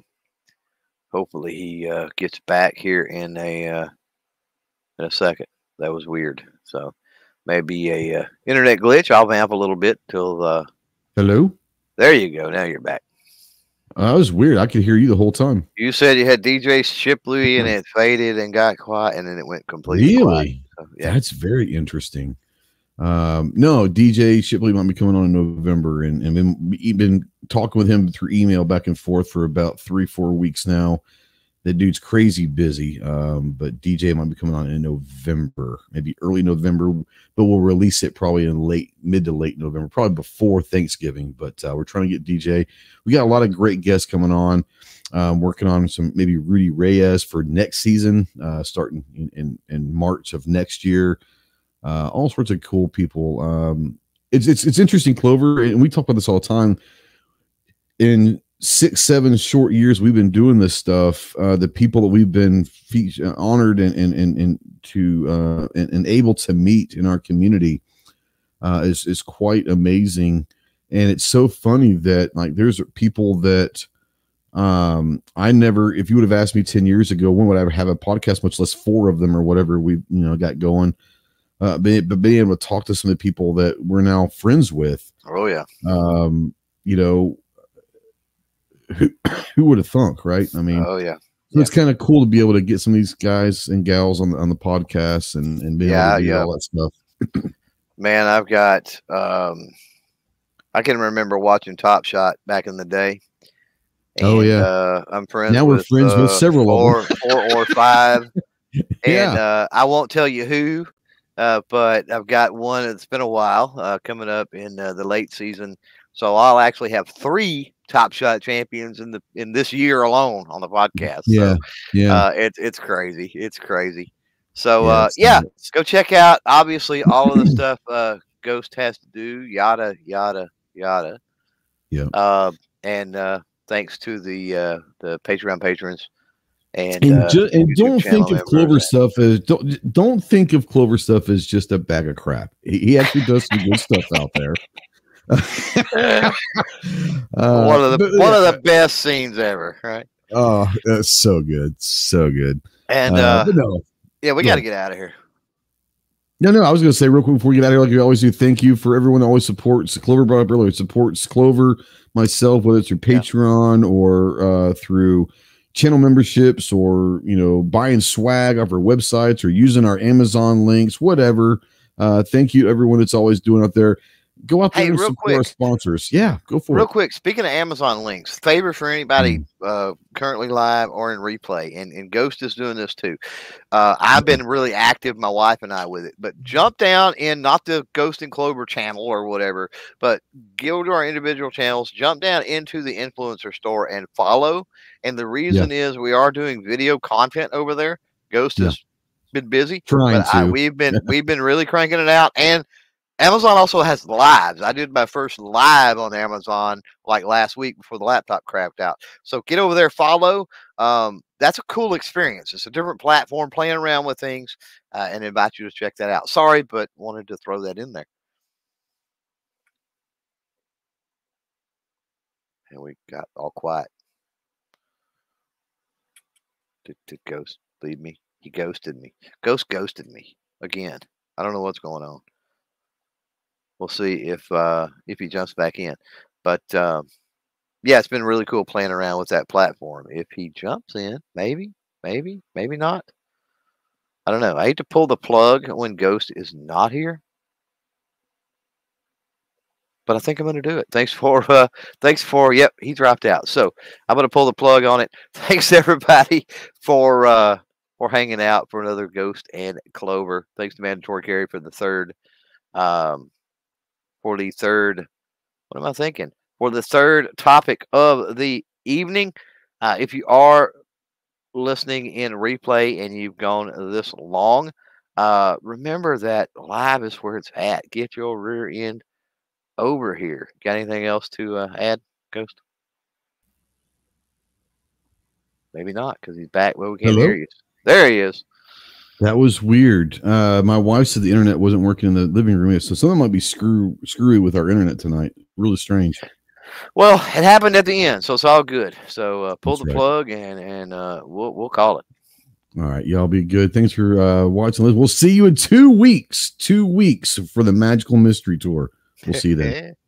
hopefully he uh, gets back here in a uh, in a second. That was weird. So maybe a uh, internet glitch. I'll vamp a little bit till. the. Hello. There you go. Now you're back. Uh, that was weird. I could hear you the whole time. You said you had DJ Shipley and it faded and got quiet and then it went completely really? So, yeah. That's very interesting. Um, no, DJ Shipley might be coming on in November and, and been, been talking with him through email back and forth for about three, four weeks now that dude's crazy busy. Um, but DJ might be coming on in November, maybe early November, but we'll release it probably in late, mid to late November, probably before Thanksgiving. But uh, we're trying to get DJ. We got a lot of great guests coming on. Um, working on some maybe Rudy Reyes for next season, uh, starting in, in, in March of next year. Uh, all sorts of cool people. Um, it's it's it's interesting, Clover, and we talk about this all the time. In six, seven short years we've been doing this stuff, uh, the people that we've been fe- uh, honored and and and, and to uh, and, and, able to meet in our community uh, is is quite amazing. And it's so funny that like there's people that um I never if you would have asked me 10 years ago when would I ever have a podcast, much less four of them or whatever we you know got going. Uh, but, but being able to talk to some of the people that we're now friends with. Oh yeah. Um, you know, who who would have thunk, right? I mean, oh yeah. So it's kind of cool to be able to get some of these guys and gals on the on the podcast and and be yeah, able to do yeah. all that stuff. Man, I've got um I can remember watching Top Shot back in the day. And, oh yeah, uh, I'm friends. Now we're friends uh, with several four, four or five, yeah. and uh, I won't tell you who, uh, but I've got one. It's been a while uh, coming up in uh, the late season, so I'll actually have three top shot champions in the in this year alone on the podcast. Yeah, so, yeah. Uh, it's it's crazy. It's crazy. So yeah, uh, yeah go check out obviously all of the stuff uh, Ghost has to do. Yada yada yada. Yeah. Uh, and uh, thanks to the uh, the Patreon patrons. And, and, uh, ju- and don't think of Clover stuff as don't don't think of Clover stuff as just a bag of crap. He, he actually does some good stuff out there. Uh, one of the but, one of the best scenes ever, right? Oh, that's so good, so good. And uh, uh no, yeah, we got to get out of here. No, no, I was going to say real quick before we get out of here, like we always do, thank you for everyone that always supports Clover brought up earlier, supports Clover, myself, whether it's through Patreon yeah. or uh, through channel memberships or, you know, buying swag off our websites or using our Amazon links, whatever. Uh, thank you everyone that's always doing out there go out there hey, and support our sponsors. Yeah, go for real it. Real quick, speaking of Amazon links, favor for anybody mm. uh, currently live or in replay, and, and Ghost is doing this too. Uh, I've been really active, my wife and I, with it. But jump down in not the Ghost and Clover channel or whatever, but go to our individual channels, jump down into the influencer store and follow. And the reason yeah. is we are doing video content over there. Ghost yeah. has been busy, Trying but I, we've been we've been really cranking it out and Amazon also has lives. I did my first live on Amazon like last week before the laptop crapped out. So get over there, follow. Um, that's a cool experience. It's a different platform, playing around with things, uh, and invite you to check that out. Sorry, but wanted to throw that in there. And we got all quiet. Did, did Ghost leave me? He ghosted me. Ghost ghosted me again. I don't know what's going on we'll see if uh, if he jumps back in. But um, yeah, it's been really cool playing around with that platform. If he jumps in, maybe, maybe, maybe not. I don't know. I hate to pull the plug when Ghost is not here, but I think I'm going to do it. Thanks for, uh, thanks for. Yep, he dropped out, so I'm going to pull the plug on it. Thanks everybody for uh, for hanging out for another Ghost and Clover. Thanks to Mandatory Carry for the third um, for the third. What am I thinking? For the third topic of the evening. Uh, if you are listening in replay and you've gone this long, uh, remember that live is where it's at. Get your rear end over here. Got anything else to uh, add, Ghost? Maybe not because he's back. Well, we can't Hello? hear you. There he is. That was weird. Uh, my wife said the internet wasn't working in the living room, so something might be screw screwy with our internet tonight. Really strange. Well, it happened at the end, so it's all good. So uh, pull That's the right. plug and and uh, we'll we'll call it. All right, y'all be good. Thanks for uh, watching. We'll see you in two weeks. Two weeks for the Magical Mystery Tour. We'll see you then.